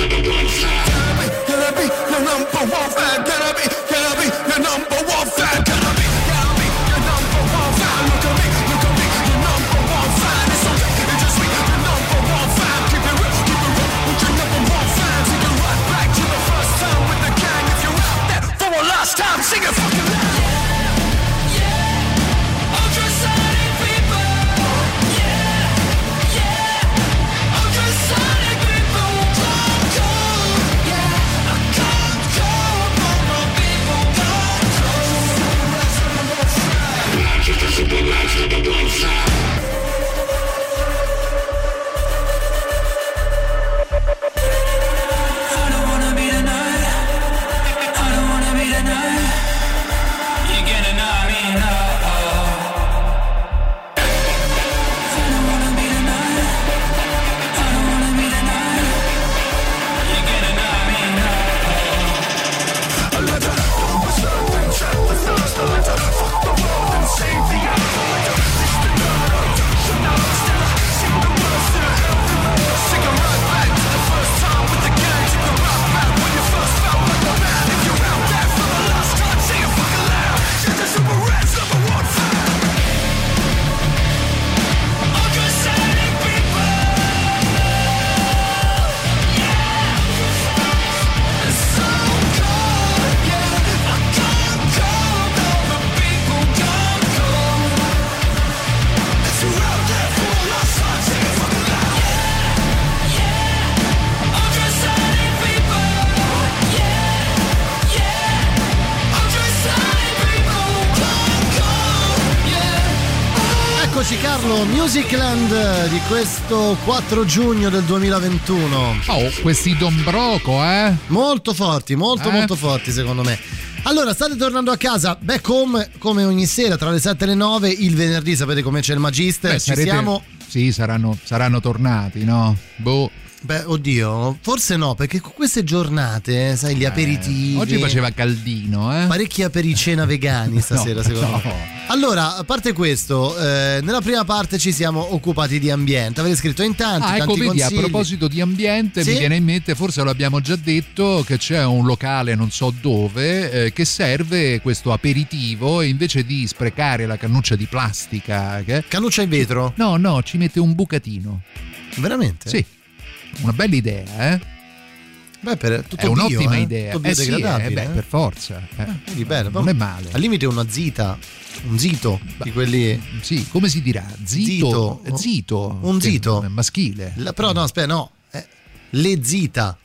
Can I be your number one fan? Can I be? Musicland di questo 4 giugno del 2021. Oh, questi Dombroco, eh? Molto forti, molto Eh? molto forti secondo me. Allora, state tornando a casa, back home come ogni sera tra le 7 e le 9, il venerdì sapete come c'è il Magister, Beh, ci sarete- siamo... Sì, saranno, saranno tornati, no? Boh. Beh, oddio, forse no, perché con queste giornate, sai, gli aperitivi... Oggi faceva caldino, eh? Parecchi apericena vegani stasera, No, secondo no. me. Allora, a parte questo, eh, nella prima parte ci siamo occupati di ambiente. Avete scritto in tanti, Ah, ecco, vedi, a proposito di ambiente, Sì? mi viene in mente, forse lo abbiamo già detto, che c'è un locale, non so dove, eh, che serve questo aperitivo e invece di sprecare la cannuccia di plastica... Che... Cannuccia in vetro? No, no, ci mette un bucatino. Veramente? Sì, una bella idea, eh? Beh, per tutto È un'ottima bio, eh? idea. Tutto Eh sì, eh, beh, eh? per forza. eh. Quindi bene, non è male. Al limite una zita, un zito di quelli. Sì, come si dirà? Zito. Zito. Zito. Un zito. Maschile. La- però no, aspetta, no. eh, le zita.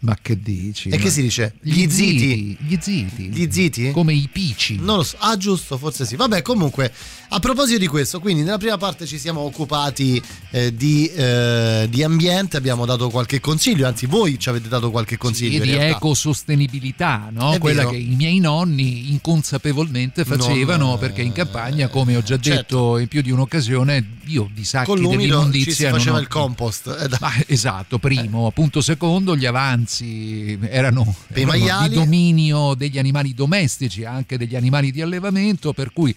Ma che dici? E che Ma- si dice? Gli ziti. Gli ziti. Gli ziti? Come i pici. Non lo so. Ah, giusto, forse sì. Vabbè, comunque, a proposito di questo, quindi nella prima parte ci siamo occupati eh, di, eh, di ambiente, abbiamo dato qualche consiglio, anzi voi ci avete dato qualche consiglio. in di ecosostenibilità, no? È quella vero. che i miei nonni inconsapevolmente facevano Non, eh, perché in campagna, come ho già detto certo. in più di un'occasione, io di sacchi Con l'umido ci si dell'immondizia non faceva ho- il compost. eh, da- Ma, esatto, primo. Punto secondo, gli avanzi erano, Per i erano maiali. di dominio degli animali domestici, anche degli animali di allevamento, per cui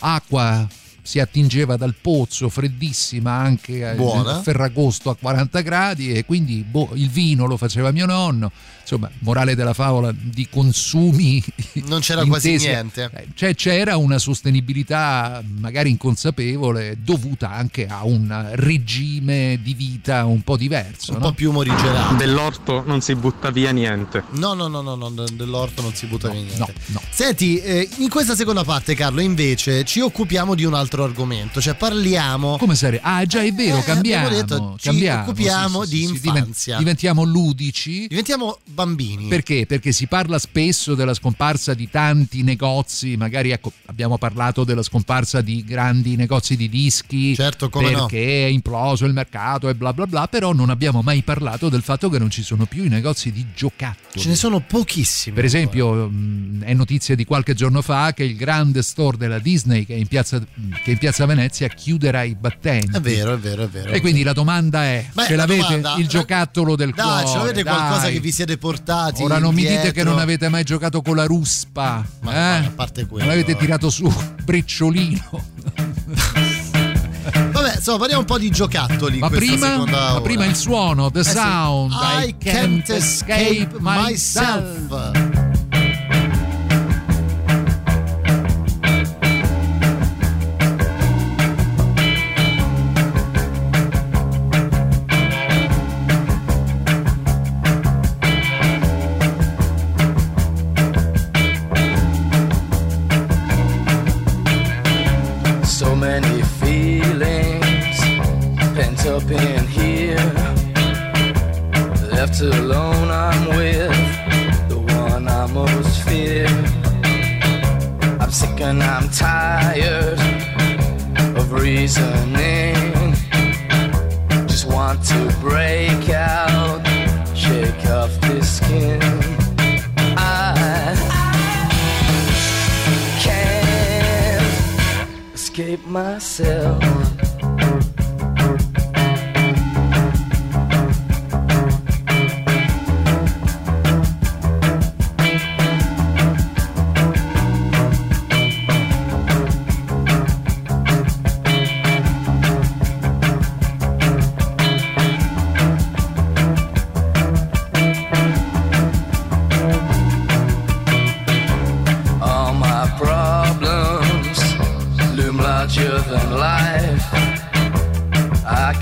acqua si attingeva dal pozzo freddissima anche a. Ferragosto a 40 gradi e quindi boh, il vino lo faceva mio nonno insomma morale della favola di consumi Non c'era quasi intesi- niente. eh, cioè c'era una sostenibilità magari inconsapevole dovuta anche a un regime di vita un po' diverso Un no? po' più morigerato. Dell'orto non si butta via niente. No, no, no, no, no, dell'orto non si butta via niente. no, no. Senti, eh, in questa seconda parte, Carlo, invece ci occupiamo di un altro argomento, cioè parliamo. come sarebbe? Ah, già è vero, Eh, cambiamo. detto, ci cambiamo, occupiamo sì, sì, di sì, infanzia. diventiamo ludici. Diventiamo bambini. Perché? Perché si parla spesso della scomparsa di tanti negozi, magari ecco, abbiamo parlato della scomparsa di grandi negozi di dischi, Certo, come no. perché è imploso il mercato e bla bla bla, però non abbiamo mai parlato del fatto che non ci sono più i negozi di giocattoli. Ce ne sono pochissimi. Per esempio, mh, è notizia di qualche giorno fa che il grande store della Disney che è in piazza, che in piazza Venezia chiuderà i battenti. È vero, è vero, è vero. E quindi la domanda è: Beh, ce la l'avete domanda- il giocattolo del Dai, cuore? ce l'avete qualcosa dai. che vi siete portati? Ora non mi dite che indietro? non avete mai giocato con la ruspa, Ma eh? a parte quello. non avete tirato su bricciolino. Vabbè, insomma, parliamo un po' di giocattoli. Ma prima, ma prima il suono, the Eh sì. sound. I can't escape myself. So up in here. Left alone, I'm with the one I most fear. I'm sick and I'm tired of reasoning. Just want to break out, shake off this skin. I can't escape myself.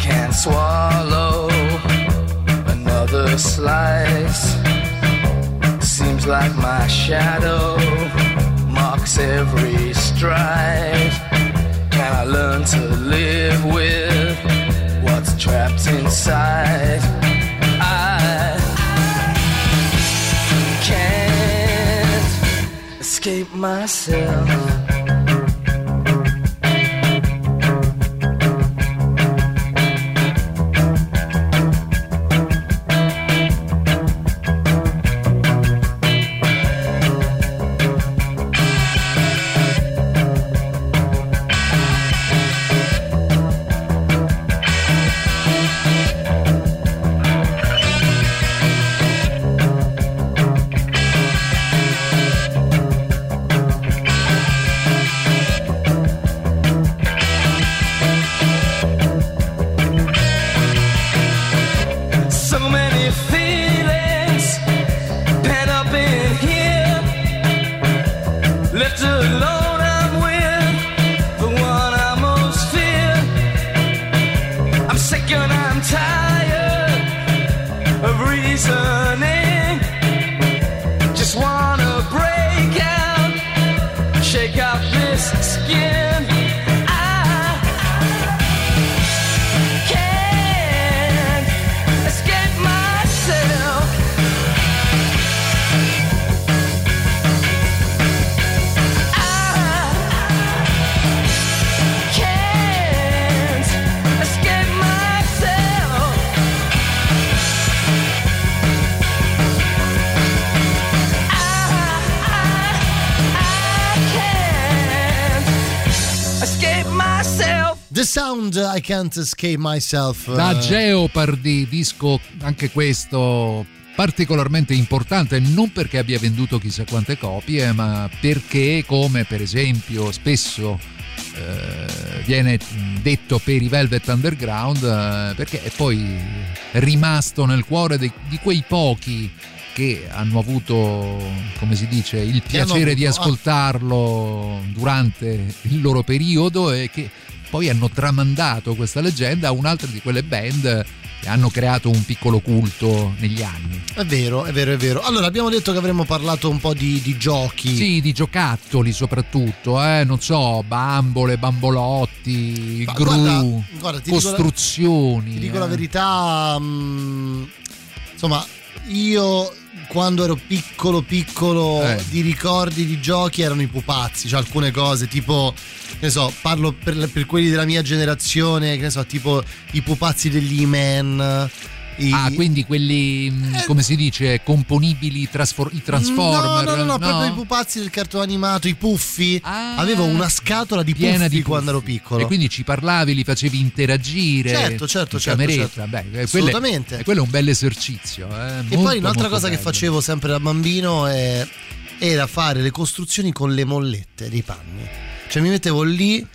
Can't swallow another slice. Seems like my shadow marks every stride. Can I learn to live with what's trapped inside? I can't escape myself. Can't Escape Myself. Da eh, Jeopardy, disco anche questo particolarmente importante non perché abbia venduto chissà quante copie, ma perché come per esempio spesso eh, viene detto per i Velvet Underground, eh, perché è poi rimasto nel cuore dei- di quei pochi che hanno avuto, come si dice, il piacere di avuto- ah. ascoltarlo durante il loro periodo e che poi hanno tramandato questa leggenda a un'altra di quelle band che hanno creato un piccolo culto negli anni. È vero, è vero, è vero. Allora, abbiamo detto che avremmo parlato un po' di, di giochi. Sì, di giocattoli soprattutto, eh? non so, bambole, bambolotti, Ma gru, guarda, guarda, ti dico la- costruzioni. Ti dico la eh. verità, mm, insomma, io quando ero piccolo piccolo Eh. di ricordi di giochi erano i pupazzi, cioè alcune cose tipo, ne so, parlo per, per quelli della mia generazione, che ne so, tipo i pupazzi degli E-Man. i- Ah, quindi quelli, mh, come si dice, componibili, trasfor- i Transformer? No, no, no, no, proprio i pupazzi del cartone animato, i puffi. Ah. Avevo una scatola di piena puffi di quando ero puffi. piccolo. E quindi ci parlavi, li facevi interagire. Certo, certo, in certo, cameretta. certo. Beh, eh, Assolutamente. E quello è un bel esercizio. eh, E molto, poi un'altra cosa che bello. facevo sempre da bambino è- era fare le costruzioni con le mollette dei panni. Cioè mi mettevo lì.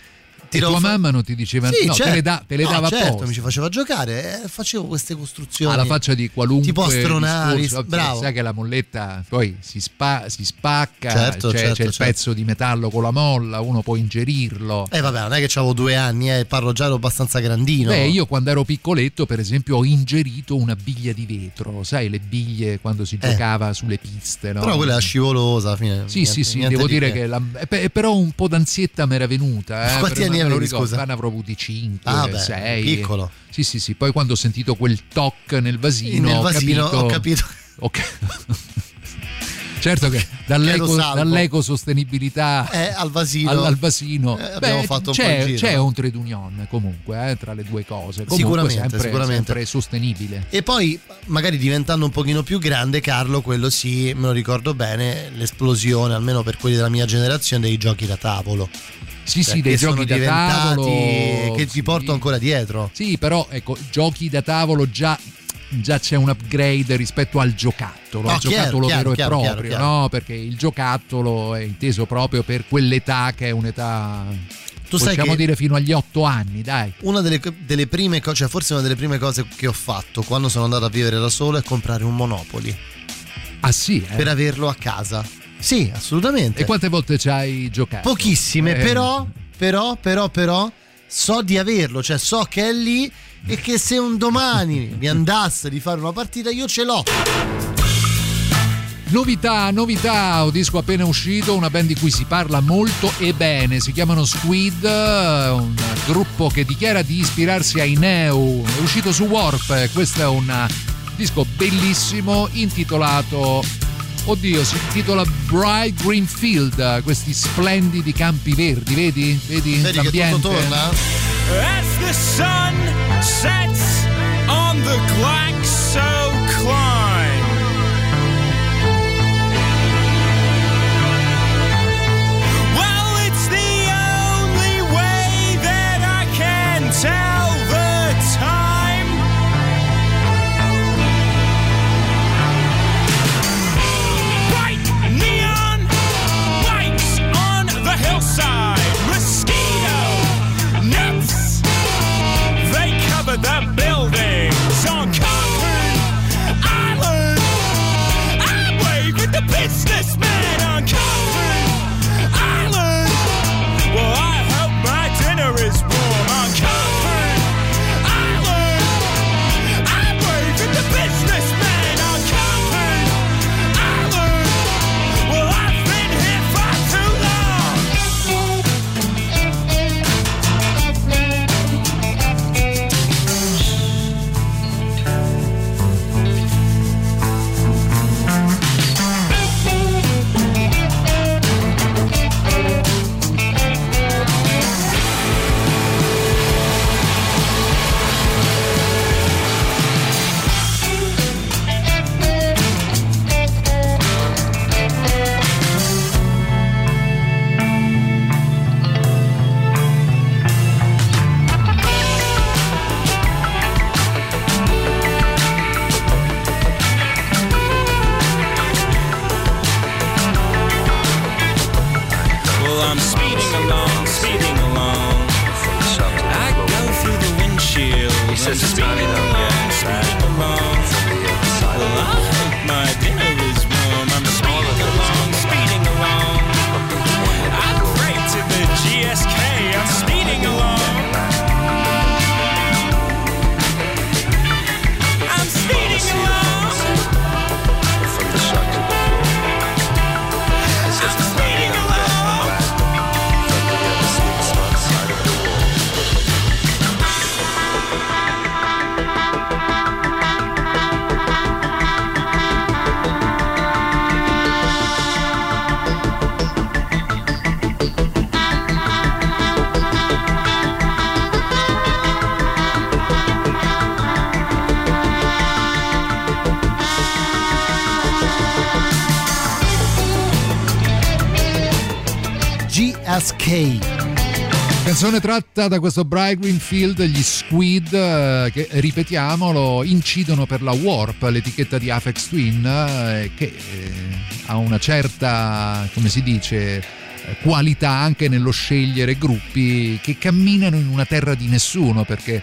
E tua fa- mamma non ti diceva Sì, no, te certo. le, da- te le No, dava certo, apposta. mi ci faceva giocare e facevo queste costruzioni. alla faccia di qualunque tipo astronavi, discorso. bravo. sai che la molletta poi si, spa- si spacca Certo, c'è, certo, c'è il certo. pezzo di metallo con la molla uno può ingerirlo Eh vabbè, non è che avevo due anni, eh, parlo già ero abbastanza grandino. Beh, io quando ero piccoletto, per esempio, ho ingerito una biglia di vetro, sai, le biglie quando si giocava sulle piste, no? Eh. Però quella è scivolosa alla fine. Sì, niente- sì, sì, devo di dire che. che la, eh, pe- però un po' d'ansietta mi era venuta. Eh, Quanti anni me lo avevi, ricordo, scusa? Ne avrò avuti 5, Ah, beh, 6. piccolo. Sì, sì, sì. Poi quando ho sentito quel toc nel vasino, Nel ho vasino, capito. ho capito. Ok. certo che dall'eco, dall'ecosostenibilità Eh, al vasino. al, al vasino Eh, abbiamo beh, fatto un c'è, giro. c'è un trade union comunque eh, tra le due cose. Comunque Sicuramente, sempre, sicuramente. sempre sostenibile. E poi, magari diventando un pochino più grande, Carlo, quello sì, me lo ricordo bene, l'esplosione, almeno per quelli della mia generazione, dei giochi da tavolo. Sì, Cioè, sì, dei che sono giochi da tavolo che ti sì. porto ancora dietro. Sì, però ecco, giochi da tavolo già, già c'è un upgrade rispetto al giocattolo, No, al chiaro, giocattolo chiaro, vero chiaro, e proprio, no? Perché il giocattolo è inteso proprio per quell'età che è un'età Tu possiamo dire fino agli otto anni, dai. Una delle, delle prime cose, cioè forse una delle prime cose che ho fatto quando sono andato a vivere da solo è comprare un Monopoli. Ah sì, eh? Per averlo a casa. Sì, assolutamente. E quante volte ci hai giocato? Pochissime, Eh, però, però, però, però, so di averlo, cioè so che è lì e che se un domani mi andasse di fare una partita io ce l'ho. Novità, novità, un disco appena uscito, una band di cui si parla molto e bene, si chiamano Squid, un gruppo che dichiara di ispirarsi ai Neo, è uscito su Warp, questo è un disco bellissimo intitolato, oddio, si intitola Bright Green Field, questi splendidi campi verdi, vedi? Vedi, Vedi che l'ambiente? tutto torna? As the sun sets on the Glaxo climb. Christmas on Calvary. Canzone tratta da questo Bright Greenfield, gli Squid, eh, che ripetiamolo, incidono per la Warp, l'etichetta di Afex Twin, eh, che eh, ha una certa, come si dice, qualità anche nello scegliere gruppi che camminano in una terra di nessuno, perché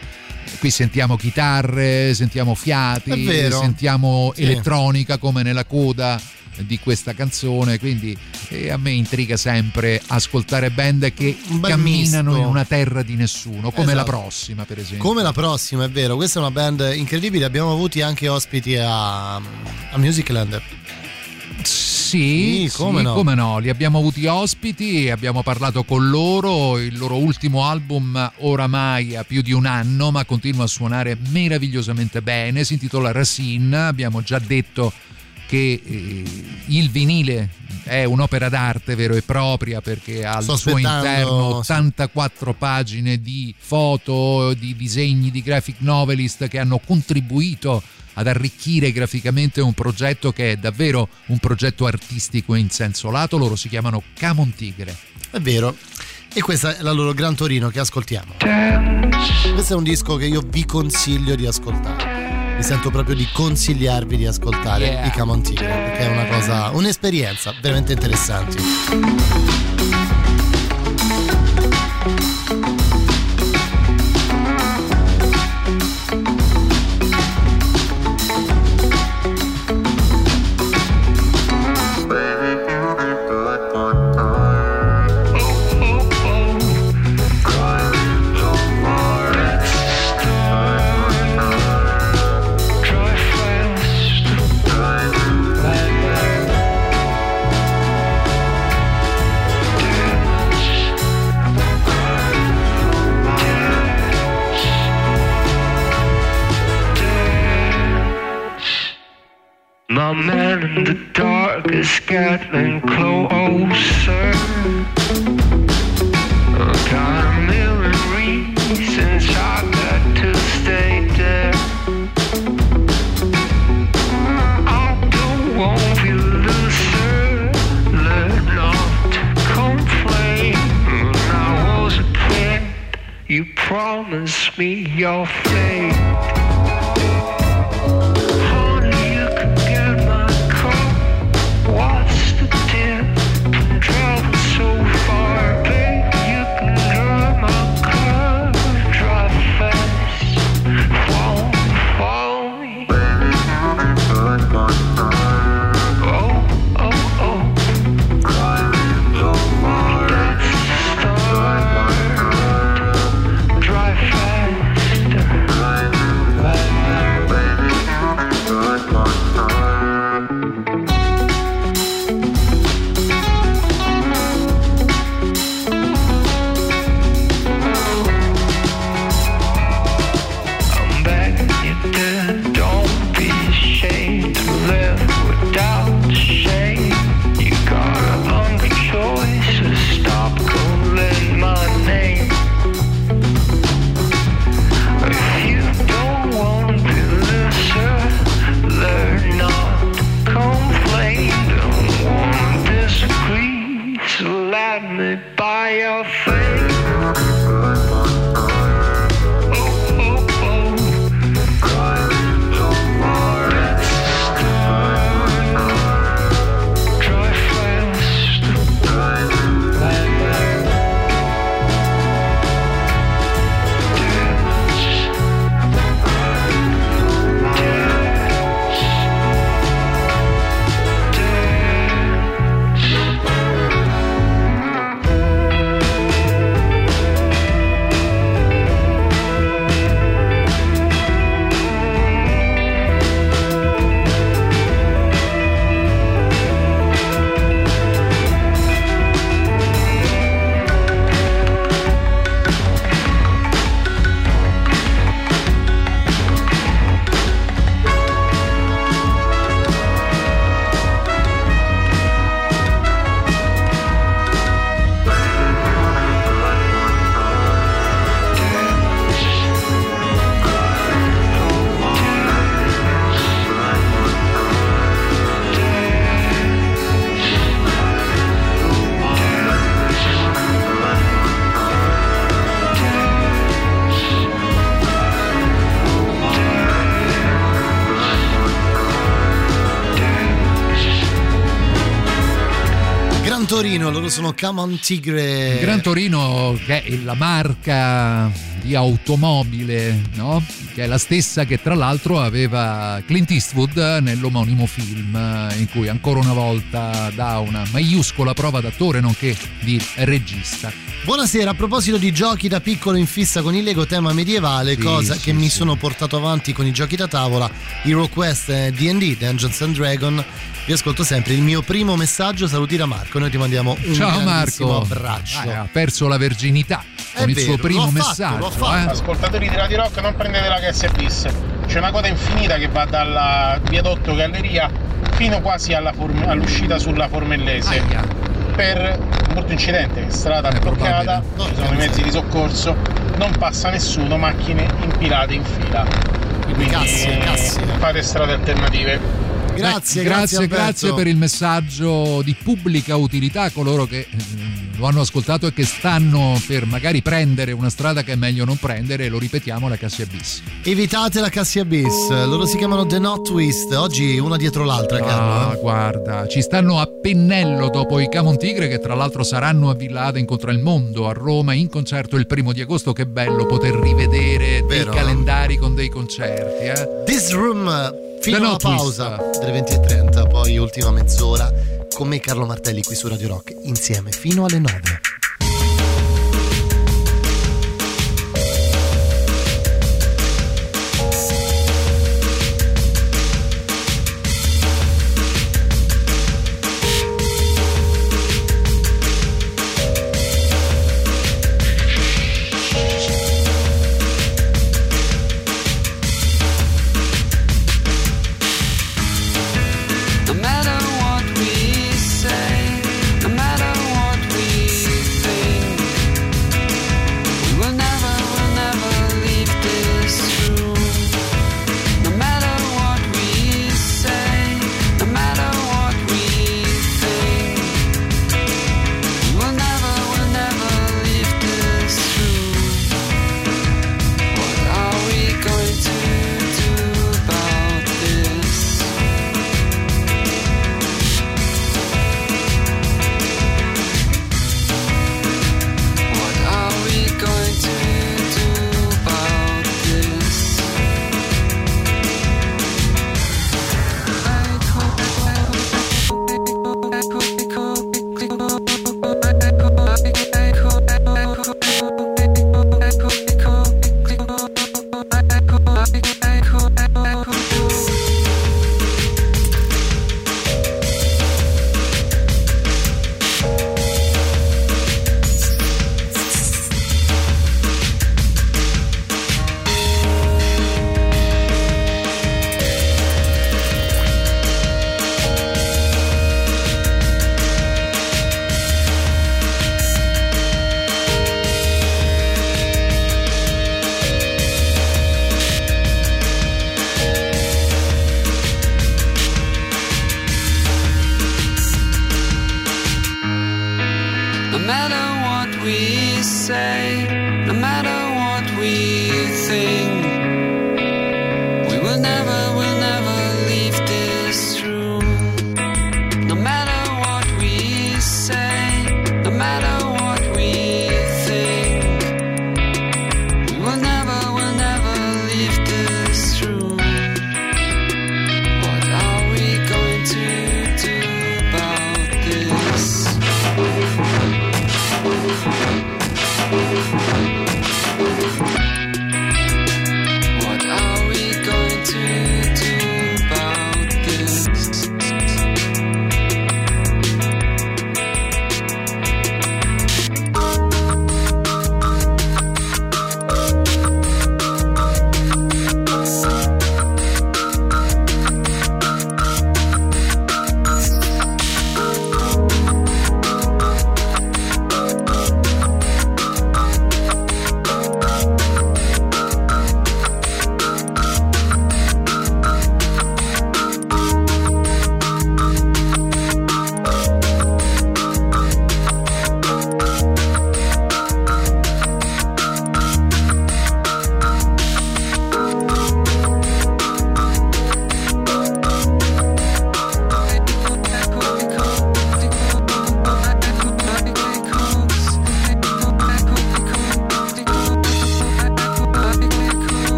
qui sentiamo chitarre, sentiamo fiati, sentiamo Sì. elettronica come nella coda di questa canzone quindi eh, a me intriga sempre ascoltare band che camminano misto. in una terra di nessuno come la Esatto. prossima per esempio Come la prossima, è vero, questa è una band incredibile, abbiamo avuti anche ospiti a, a Musicland. Sì, Sì, come sì, no. come no, li abbiamo avuti ospiti, abbiamo parlato con loro, il loro ultimo album oramai ha più di un anno ma continua a suonare meravigliosamente bene, si intitola Racine, abbiamo già detto che eh, il vinile è un'opera d'arte vero e propria perché ha al Sto suo interno sì. 84 pagine di foto, di disegni di graphic novelist che hanno contribuito ad arricchire graficamente un progetto che è davvero un progetto artistico in senso lato, loro si chiamano Camon Tigre. È vero. E questa è la loro Gran Torino che ascoltiamo. Questo è un disco che io vi consiglio di ascoltare. Mi sento proprio di consigliarvi di ascoltare Yeah. i Camon Tigre perché è una cosa, un'esperienza veramente interessante. Man in the dark is getting closer. I got a million reasons I got to stay there. I don't want you loser, learn not to complain. When I was a kid, you promised me your. Torino, loro sono Come on Tigre. Gran Torino che è la marca di automobile, no? Che è la stessa che tra l'altro aveva Clint Eastwood nell'omonimo film eh, in cui ancora una volta dà una maiuscola prova d'attore nonché di regista. Buonasera, a proposito di giochi da piccolo in fissa con il Lego tema medievale, Sì, cosa sì, che mi sì. sono portato avanti con i giochi da tavola, Hero Quest D&D, Dungeons and Dragon, vi ascolto sempre. Il mio primo messaggio, saluti da Marco, noi ti mandiamo un Ciao grandissimo Marco, abbraccio. Ah, ha perso la verginità con il vero, suo primo l'ho fatto, messaggio. l'ho fatto. eh. Ascoltatori di Radio Rock, non prendete la KS bis. C'è una coda infinita che va dal viadotto Galleria fino quasi alla form- all'uscita sulla Formellese. Per un brutto incidente, strada bloccata, ci sono i mezzi di soccorso, non passa nessuno, macchine impilate in fila. Quindi Cassi, cassi. fate strade alternative. Grazie, grazie, grazie per il messaggio di pubblica utilità a coloro che eh, lo hanno ascoltato e che stanno per magari prendere una strada che è meglio non prendere, lo ripetiamo, la Cassia Bis. Evitate la Cassia Bis, loro si chiamano The Not Twist, oggi una dietro l'altra, caro. Ah, eh. guarda, ci stanno a pennello dopo i Camon Tigre che tra l'altro saranno a Villa Ada incontra il mondo a Roma in concerto il primo di agosto. Che bello poter rivedere dei Vero? calendari con dei concerti, eh? This Room fino alla pausa delle 20.30, poi ultima mezz'ora con me Carlo Martelli qui su Radio Rock, insieme fino alle 9.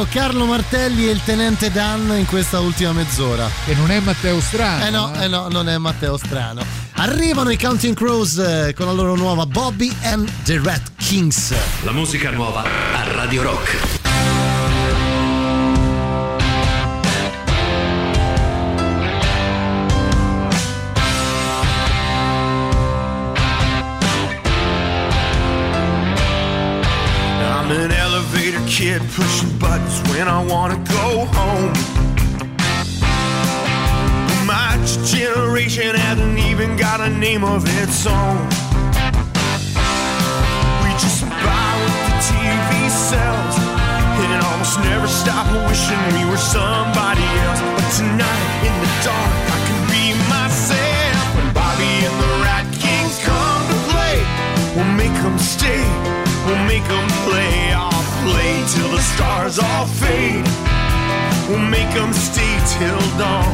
Matteo, Carlo Martelli e il tenente Dan in questa ultima mezz'ora. Che non è Matteo Strano. Eh no, eh no, non è Matteo Strano. Arrivano i Counting Crows eh, con la loro nuova Bobby and the Red Kings. La musica nuova a Radio Rock. Elevator pushing buttons when I wanna go home. My generation hasn't even got a name of its own. We just buy what the TV sells and almost never stop wishing we were somebody else. But tonight in the dark, I can be myself. When Bobby and the Rat Kings come to play, we'll make them stay. We'll make them till the stars all fade. We'll make them stay till dawn.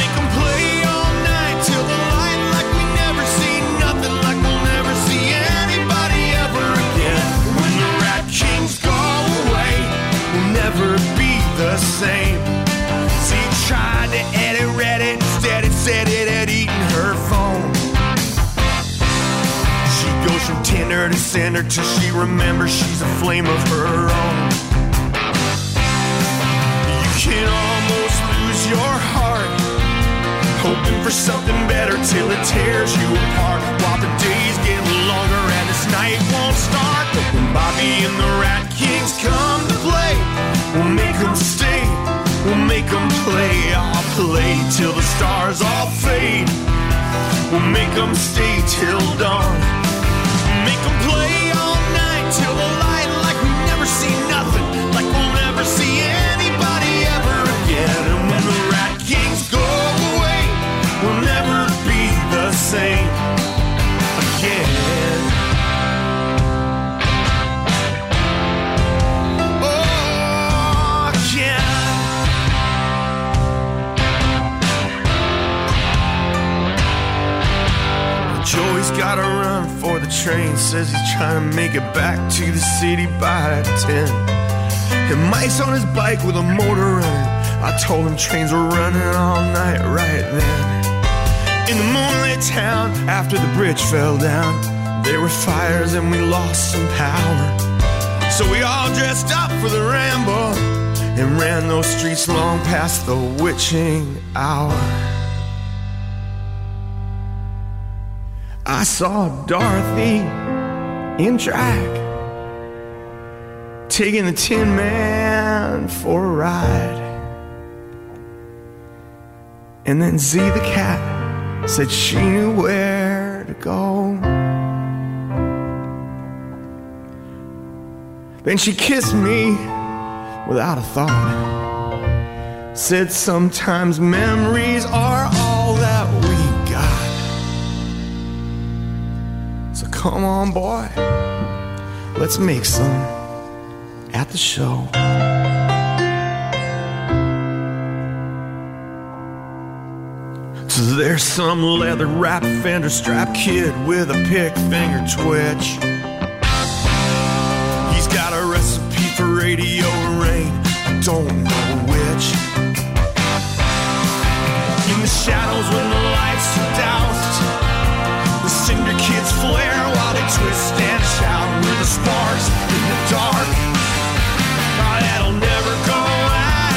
Make them play all night till the light like we never see nothing like we'll never see anybody ever again. When the Rat Kings go away, we'll never be the same. Tinder to Cinder till she remembers she's a flame of her own. You can almost lose your heart, hoping for something better till it tears you apart. While the days get longer and this night won't start. But when Bobby and the Rat Kings come to play, we'll make them stay, we'll make them play. I'll play till the stars all fade. We'll make them stay till dawn. The light like we never see nothing, like we'll never see anybody ever again. And when the Rat Kings go away, we'll never be the same again. Oh. Joey's for the train. Says he's trying to make it back to the city by 10. And Mike's on his bike with a motor running. I told him trains were running all night right then. In the moonlit town, after the bridge fell down, there were fires and we lost some power. So we all dressed up for the ramble and ran those streets long past the witching hour. I saw Dorothy in drag, taking the Tin Man for a ride. And then Z the cat said she knew where to go. Then she kissed me without a thought. Said sometimes memories are all come on, boy, let's make some at the show. So there's some leather wrapped fender strap kid with a pick finger twitch. He's got a recipe for radio rain, I don't know which. In the shadows when the sparks in the dark. That'll never go out.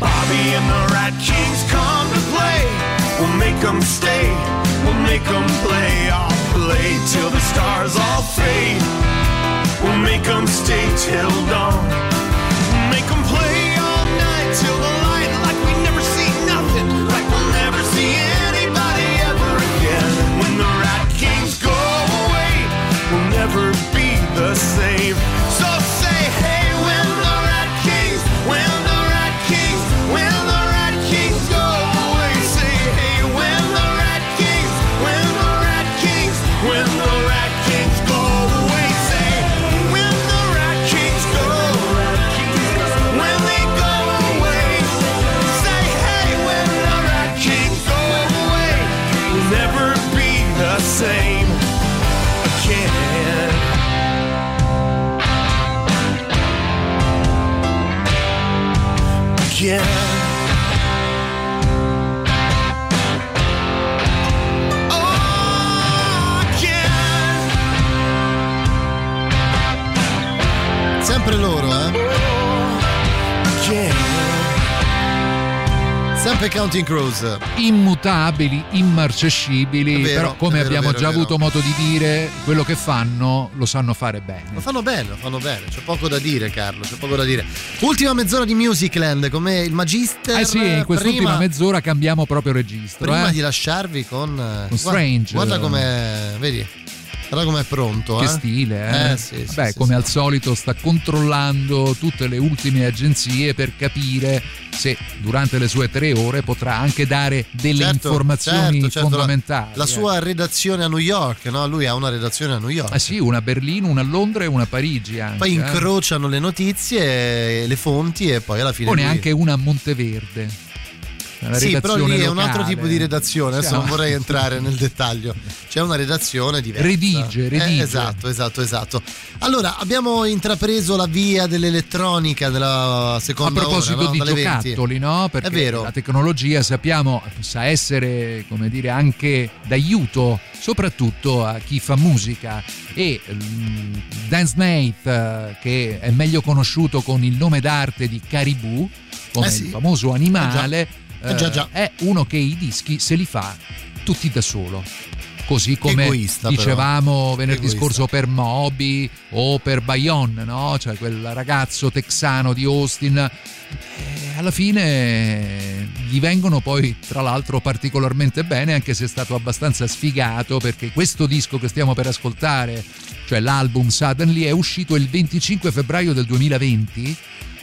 Bobby and the Rat Kings come to play, we'll make them stay. We'll make them play. Till the stars all fade. We'll make them stay till dawn. Make them play all night till the again. Sempre loro, eh? Sempre Counting Crows. immutabili, immarcescibili, vero, però come vero, abbiamo vero, già avuto modo di dire, quello che fanno lo sanno fare bene. Lo fanno bene, lo fanno bene, c'è poco da dire Carlo, c'è poco da dire. Ultima mezz'ora di Musicland, come il Magister. Eh sì, in quest'ultima prima, mezz'ora cambiamo proprio registro. prima eh. di lasciarvi con... eh, Con Strange. Guarda, guarda com'è, vedi, guarda com'è pronto. Che eh. stile, eh? Eh, sì, sì, Beh, sì, come al solito sta controllando tutte le ultime agenzie per capire se durante le sue tre ore potrà anche dare delle Certo, informazioni certo, certo, la- fondamentali. La, eh. sua redazione a New York, no? Lui ha una redazione a New York. Ah sì, una a Berlino, una a Londra e una a Parigi anche. Poi eh. incrociano le notizie, le fonti e poi alla fine. O lui- neanche una a Monteverde. Sì, però lì è un altro tipo di redazione, adesso Siamo- non vorrei entrare nel dettaglio. C'è una redazione diversa. Redige, Eh, redige. esatto, esatto, esatto. Allora, abbiamo intrapreso la via dell'elettronica della A seconda proposito ora, no? di Dalle 20. giocattoli, no? Perché la tecnologia sappiamo sa essere, come dire, anche d'aiuto, soprattutto a chi fa musica. E mm, Dance Mate, eh, che è meglio conosciuto con il nome d'arte di Caribou, come Eh sì. il famoso animale, Eh già, già. è uno che i dischi se li fa tutti da solo. Così come Egoista, però. dicevamo venerdì Egoista. scorso per Moby o per Bayon, no? Cioè quel ragazzo texano di Austin. Eh, alla fine gli vengono poi, tra l'altro, particolarmente bene, anche se è stato abbastanza sfigato, perché questo disco che stiamo per ascoltare, cioè l'album Suddenly, è uscito il 25 febbraio del 2020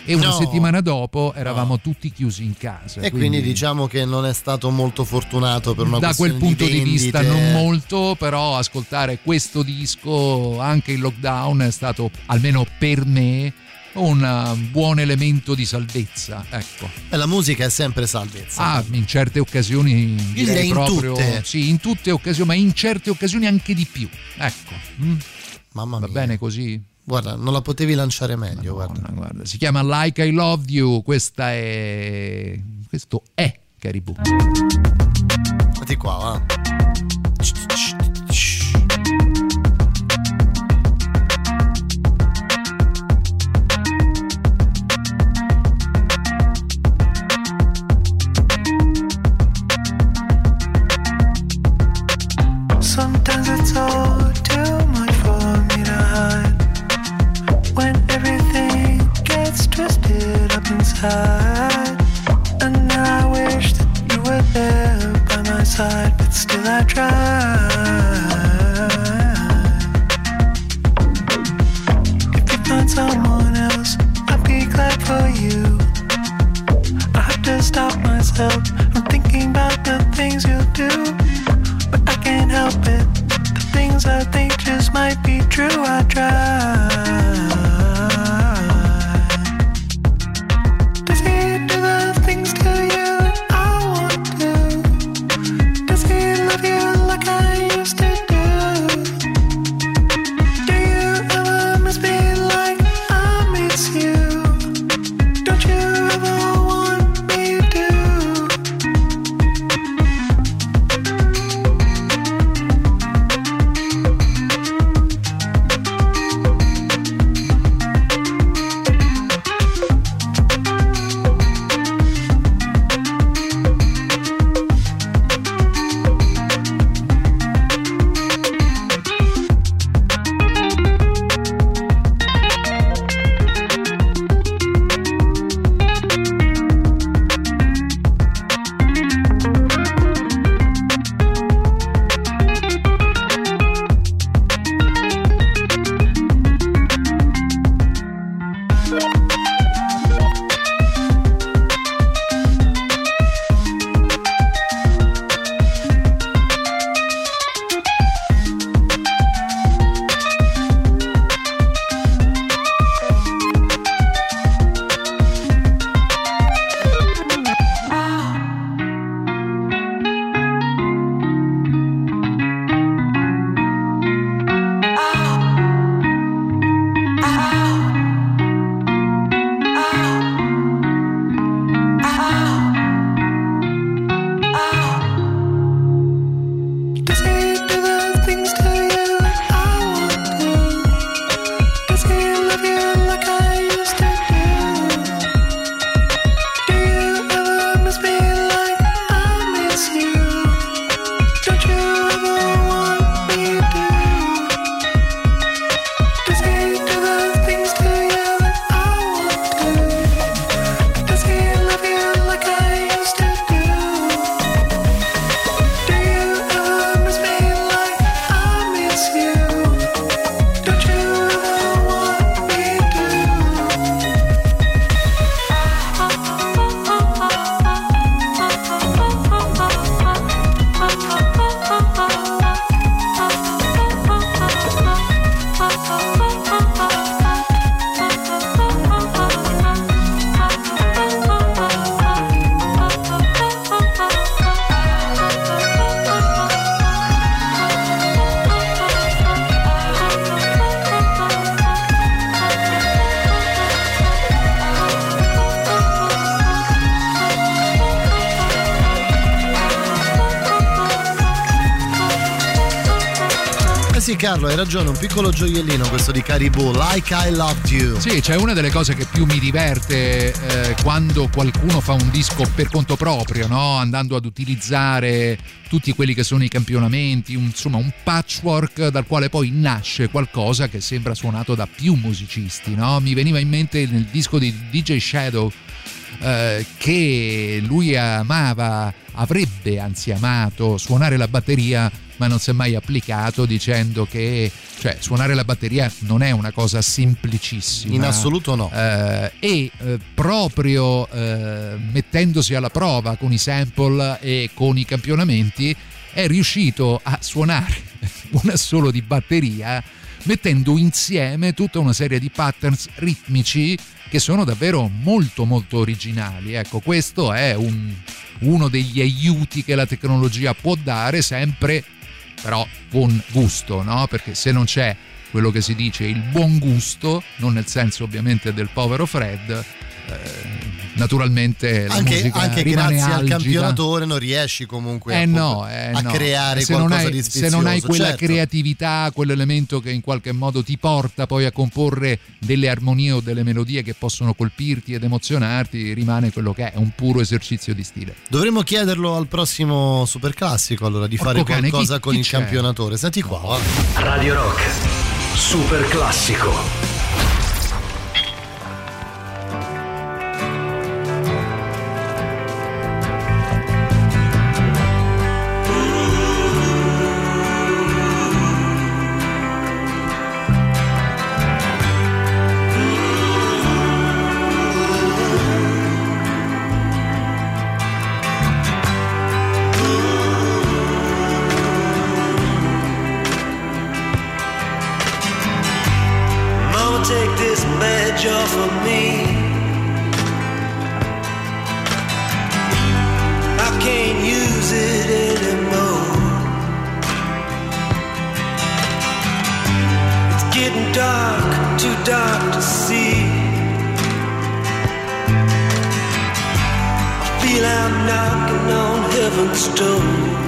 e una No. settimana dopo eravamo tutti chiusi in casa. E quindi diciamo che non è stato molto fortunato per una da quel punto di, vista vendite. non molto, però ascoltare questo disco anche in lockdown è stato almeno per me un uh, buon elemento di salvezza, ecco. E la musica è sempre salvezza. Ah, in certe occasioni direi, direi in proprio tutte. sì, in tutte occasioni, ma in certe occasioni anche di più. Ecco. Mm. Mamma Va mia. bene così? Guarda, non la potevi lanciare meglio, guarda. Guarda, si chiama Like I Love You, questa è questo è Caribou. Fatti qua, va. Sometimes Carlo, hai ragione, un piccolo gioiellino questo di Caribou, Like I Loved You. Sì, c'è una delle cose che più mi diverte eh, quando qualcuno fa un disco per conto proprio, no? andando ad utilizzare tutti quelli che sono i campionamenti, un- insomma un patchwork dal quale poi nasce qualcosa che sembra suonato da più musicisti. no? Mi veniva in mente nel disco di DJ Shadow eh, che lui amava, avrebbe anzi amato suonare la batteria ma non si è mai applicato dicendo che cioè, suonare la batteria non è una cosa semplicissima. In assoluto no. Eh, e eh, proprio eh, mettendosi alla prova con i sample e con i campionamenti è riuscito a suonare un assolo di batteria mettendo insieme tutta una serie di patterns ritmici che sono davvero molto molto originali. Ecco, questo è un- uno degli aiuti che la tecnologia può dare sempre però con gusto, no? Perché se non c'è quello che si dice il buon gusto, non nel senso ovviamente del povero Fred, eh, naturalmente la Anche, musica anche rimane grazie al algida. campionatore non riesci comunque Eh a, no, eh a no. creare se qualcosa hai, di se sfizioso. non hai quella certo. creatività, quell'elemento che in qualche modo ti porta poi a comporre delle armonie o delle melodie che possono colpirti ed emozionarti, rimane quello che è, un puro esercizio di stile. Dovremmo chiederlo al prossimo super classico allora di fare Porco cane, qualcosa chi- con chi il c'è? campionatore. Senti qua. Radio Rock. Super dark, too dark to see. I feel I'm knocking on heaven's door.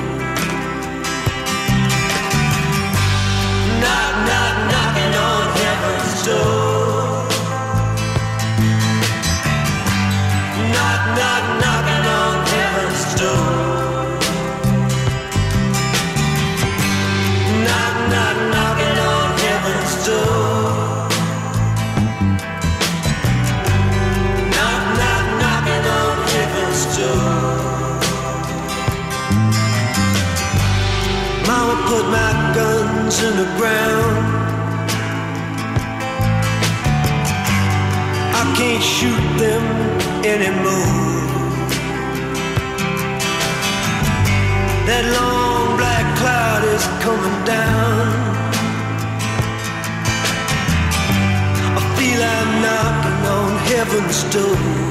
That long black cloud is coming down. I feel I'm knocking on heaven's door.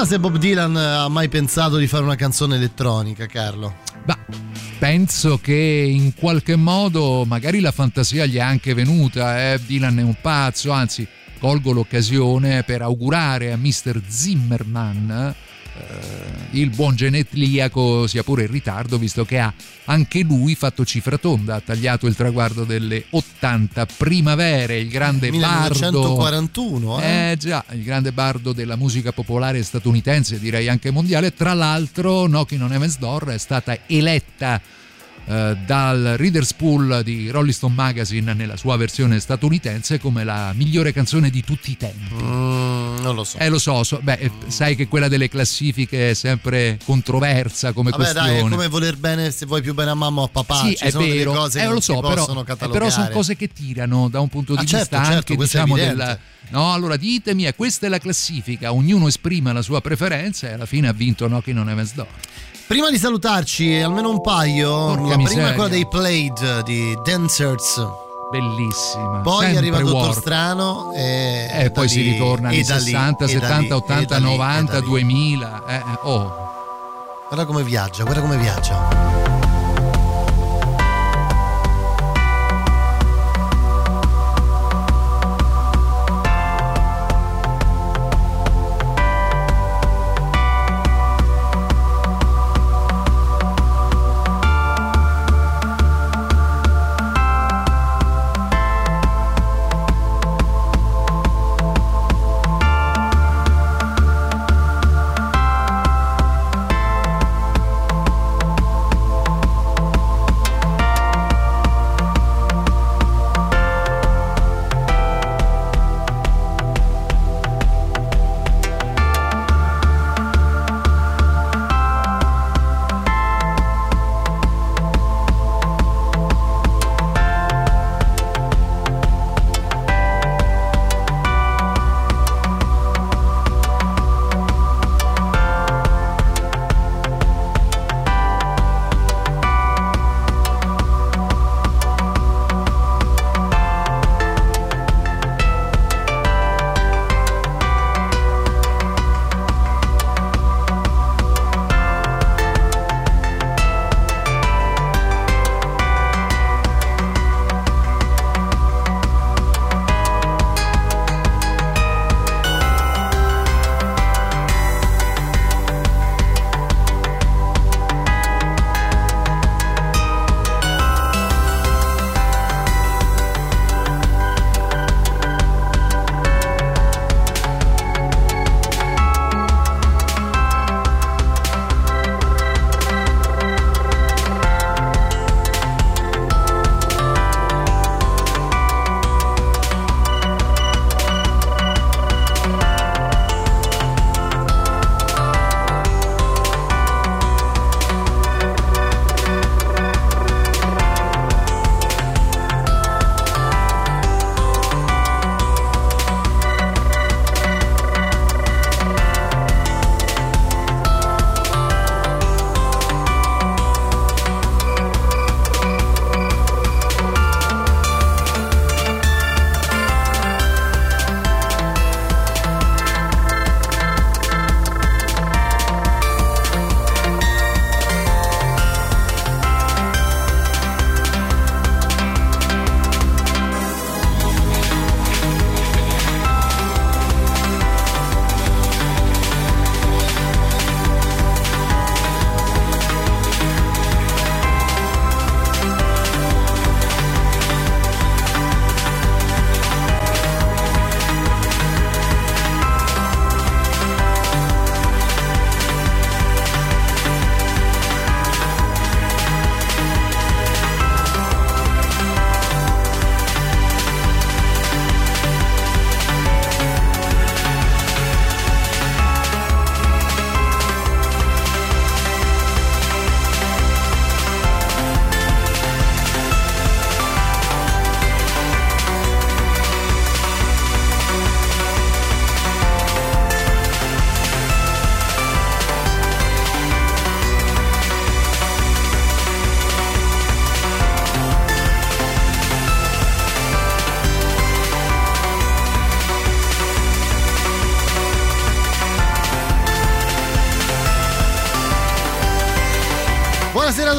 Chissà se Bob Dylan ha mai pensato di fare una canzone elettronica, Carlo. Penso che in qualche modo magari la fantasia gli è anche venuta, eh? Dylan è un pazzo, anzi colgo l'occasione per augurare a Mr. Zimmerman eh, il buon genetriaco sia pure in ritardo visto che ha anche lui fatto cifra tonda, ha tagliato il traguardo delle 80 primavere, il grande bardo 1941, eh? eh già, il grande bardo della musica popolare statunitense, direi anche mondiale. Tra l'altro, Knocking on Heaven's Door è stata eletta eh, dal Reader's Pool di Rolling Stone Magazine nella sua versione statunitense come la migliore canzone di tutti i tempi. non lo so. Eh, lo so, so- beh, eh, sai che quella delle classifiche è sempre controversa come Vabbè, questione. dai, è come voler bene, se vuoi più bene a mamma o a papà. Sì, Ci è vero, cose eh, che lo so, però, possono eh, però sono cose che tirano da un punto di Ah, vista certo, certo, anche è diciamo evidente. del, No, allora ditemi, questa è la classifica, ognuno esprime la sua preferenza e alla fine ha vinto Knocking on Heaven's Door. Prima di salutarci, almeno un paio. Porca la prima miseria. è quella dei Played di Dancers. Bellissima. Poi sempre arriva il dottor Warp. Strano e, E da poi si lì- ritorna e agli da lì, 60, e da 70, lì, e 80, da lì, e 90, da lì. 2000. eh, eh, oh. Guarda come viaggia, guarda come viaggia.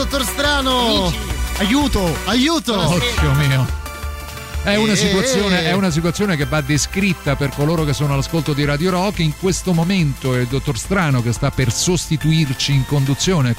Dottor Strano. Aiuto, aiuto. Occhio mio. È una, Eh, situazione, eh. è una situazione che va descritta per coloro che sono all'ascolto di Radio Rock. In questo momento è il dottor Strano che sta per sostituirci in conduzione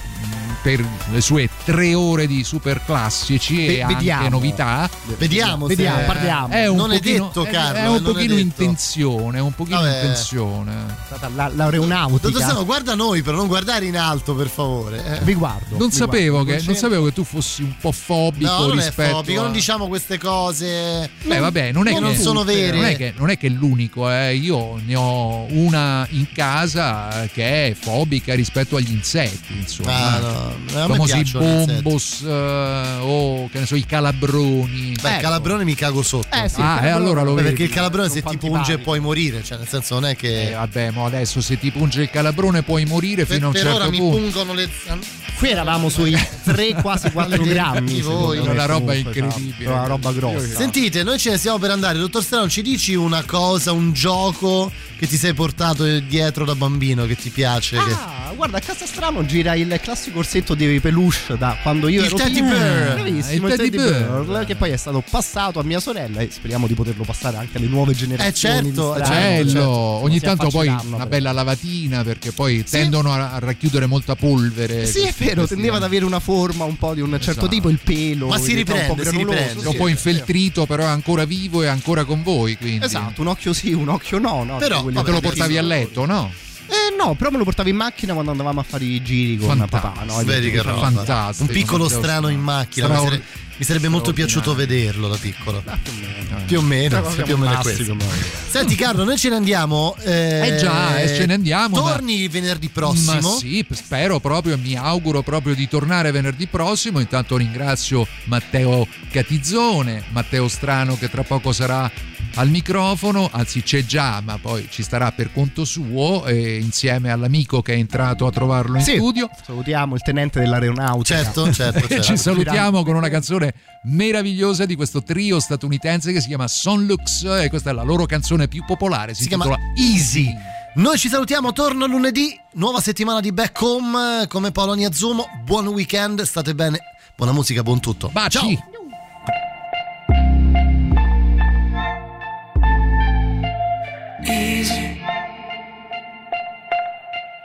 per le sue tre ore di super classici e anche vediamo. novità. Vediamo, se- Vediamo, parliamo. È un Non è pochino- detto, è- Carlo, È eh, un è pochino in tensione, è un pochino in Vabbè. tensione. Stata la- l'aeronautica. Dottor Strano, guarda noi, però non guardare in alto, per favore. eh. Vi guardo. Non vi sapevo, guardo. che, non sapevo che tu fossi un po' fobico No, non è rispetto fobico, a... non diciamo queste cose. Beh, vabbè, non è, che che, non sono vere. Non è che, non è che è l'unico, eh. io ne ho una in casa che è fobica rispetto agli insetti, insomma. Ah, no. Famosi bombos eh, o che ne so, i calabroni. Beh, il calabrone mi cago sotto. Eh sì, Ah, il e allora lo Beh, vedi. Perché il calabrone se ti punge puoi morire, cioè nel senso non è che... Eh, vabbè, ma adesso se ti punge il calabrone puoi morire per, fino a un per certo ora mi punto. pungono le zanne. Qui eravamo sui 3 quasi 4 grammi. voi. me, Una roba comunque, incredibile. esatto, Una roba grossa. Sentite, noi ce ne stiamo per andare. Dottor Strano, ci dici una cosa, un gioco che ti sei portato dietro da bambino che ti piace? che- Ah, guarda, a casa strano gira il classico orsetto di peluche da quando io Il ero teddy piccolo. bear. Bravissimo, Il il teddy teddy bear. bear, che poi è stato passato a mia sorella e speriamo di poterlo passare anche alle nuove generazioni. Eh, certo, di eh, strani. Bello, certo. ogni tanto poi una però. bella lavatina perché poi tendono a, racchiudere molta polvere. Sì, è vero, tendeva ad avere una forma un po' di un certo Esatto. tipo, il pelo. Ma si diventa un po' riprende, si granuloso, riprende. Un sì, po' sì, infeltrito, però è ancora vivo e ancora con voi. Quindi. Esatto, un occhio sì, un occhio no. no Però, vabbè, Te lo portavi a letto, no? Eh no, però me lo portavo in macchina quando andavamo a fare i giri con Fantastico. papà. No? Vedi che roba. Fantastico. Un piccolo strano in Strano. macchina. Mi, Straor- sare- mi sarebbe molto piaciuto vederlo da piccolo. Più o meno, Siamo più o meno è classico, questo. Senti Carlo, noi ce ne andiamo. Eh, Eh già, eh, ce ne andiamo, ma- Torni venerdì prossimo. Ma sì, spero proprio, mi auguro proprio di tornare venerdì prossimo. Intanto ringrazio Matteo Catizzone, Matteo Strano che tra poco sarà al microfono, anzi c'è già, ma poi ci starà per conto suo, eh, insieme all'amico che è entrato a trovarlo in Sì, studio. Salutiamo il tenente dell'aeronautica. Certo, certo, E certo. ci salutiamo con una canzone meravigliosa di questo trio statunitense che si chiama Sonlux e questa è la loro canzone più popolare, si, Si chiama Easy. Noi ci salutiamo, torno lunedì, nuova settimana di Back Home come Polonia Zumo. Buon weekend, state bene, buona musica, buon tutto. Baci! Ciao! Easy.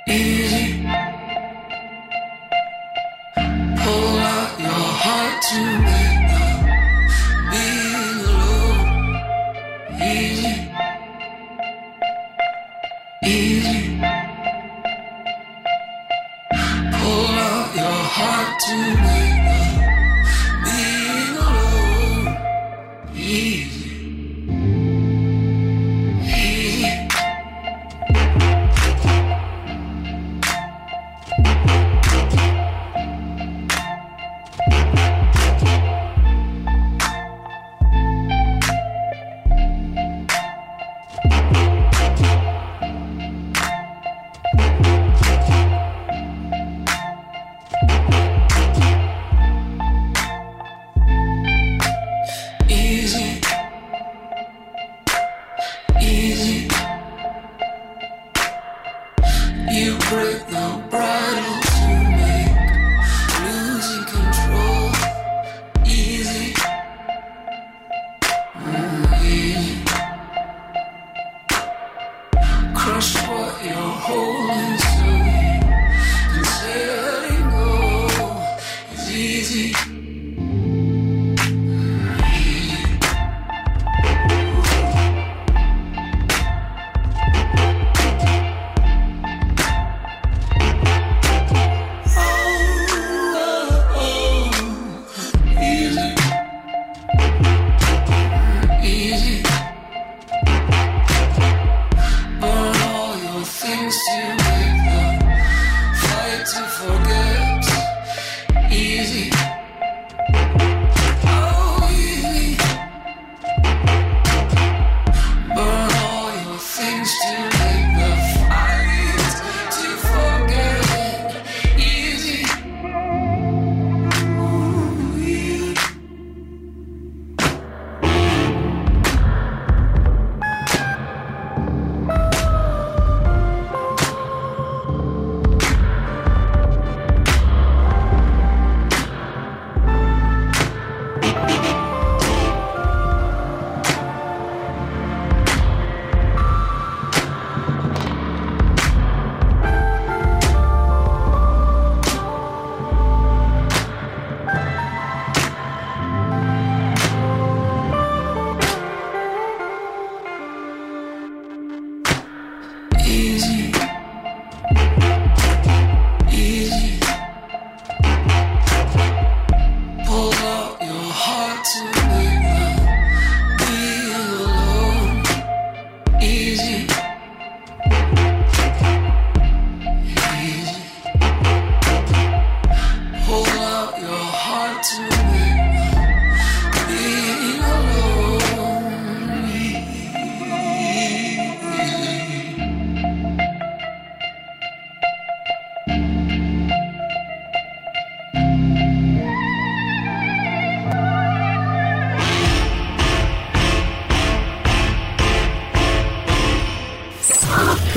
Easy. Pull out your heart to being alone. Easy. Easy. Pull out your heart to make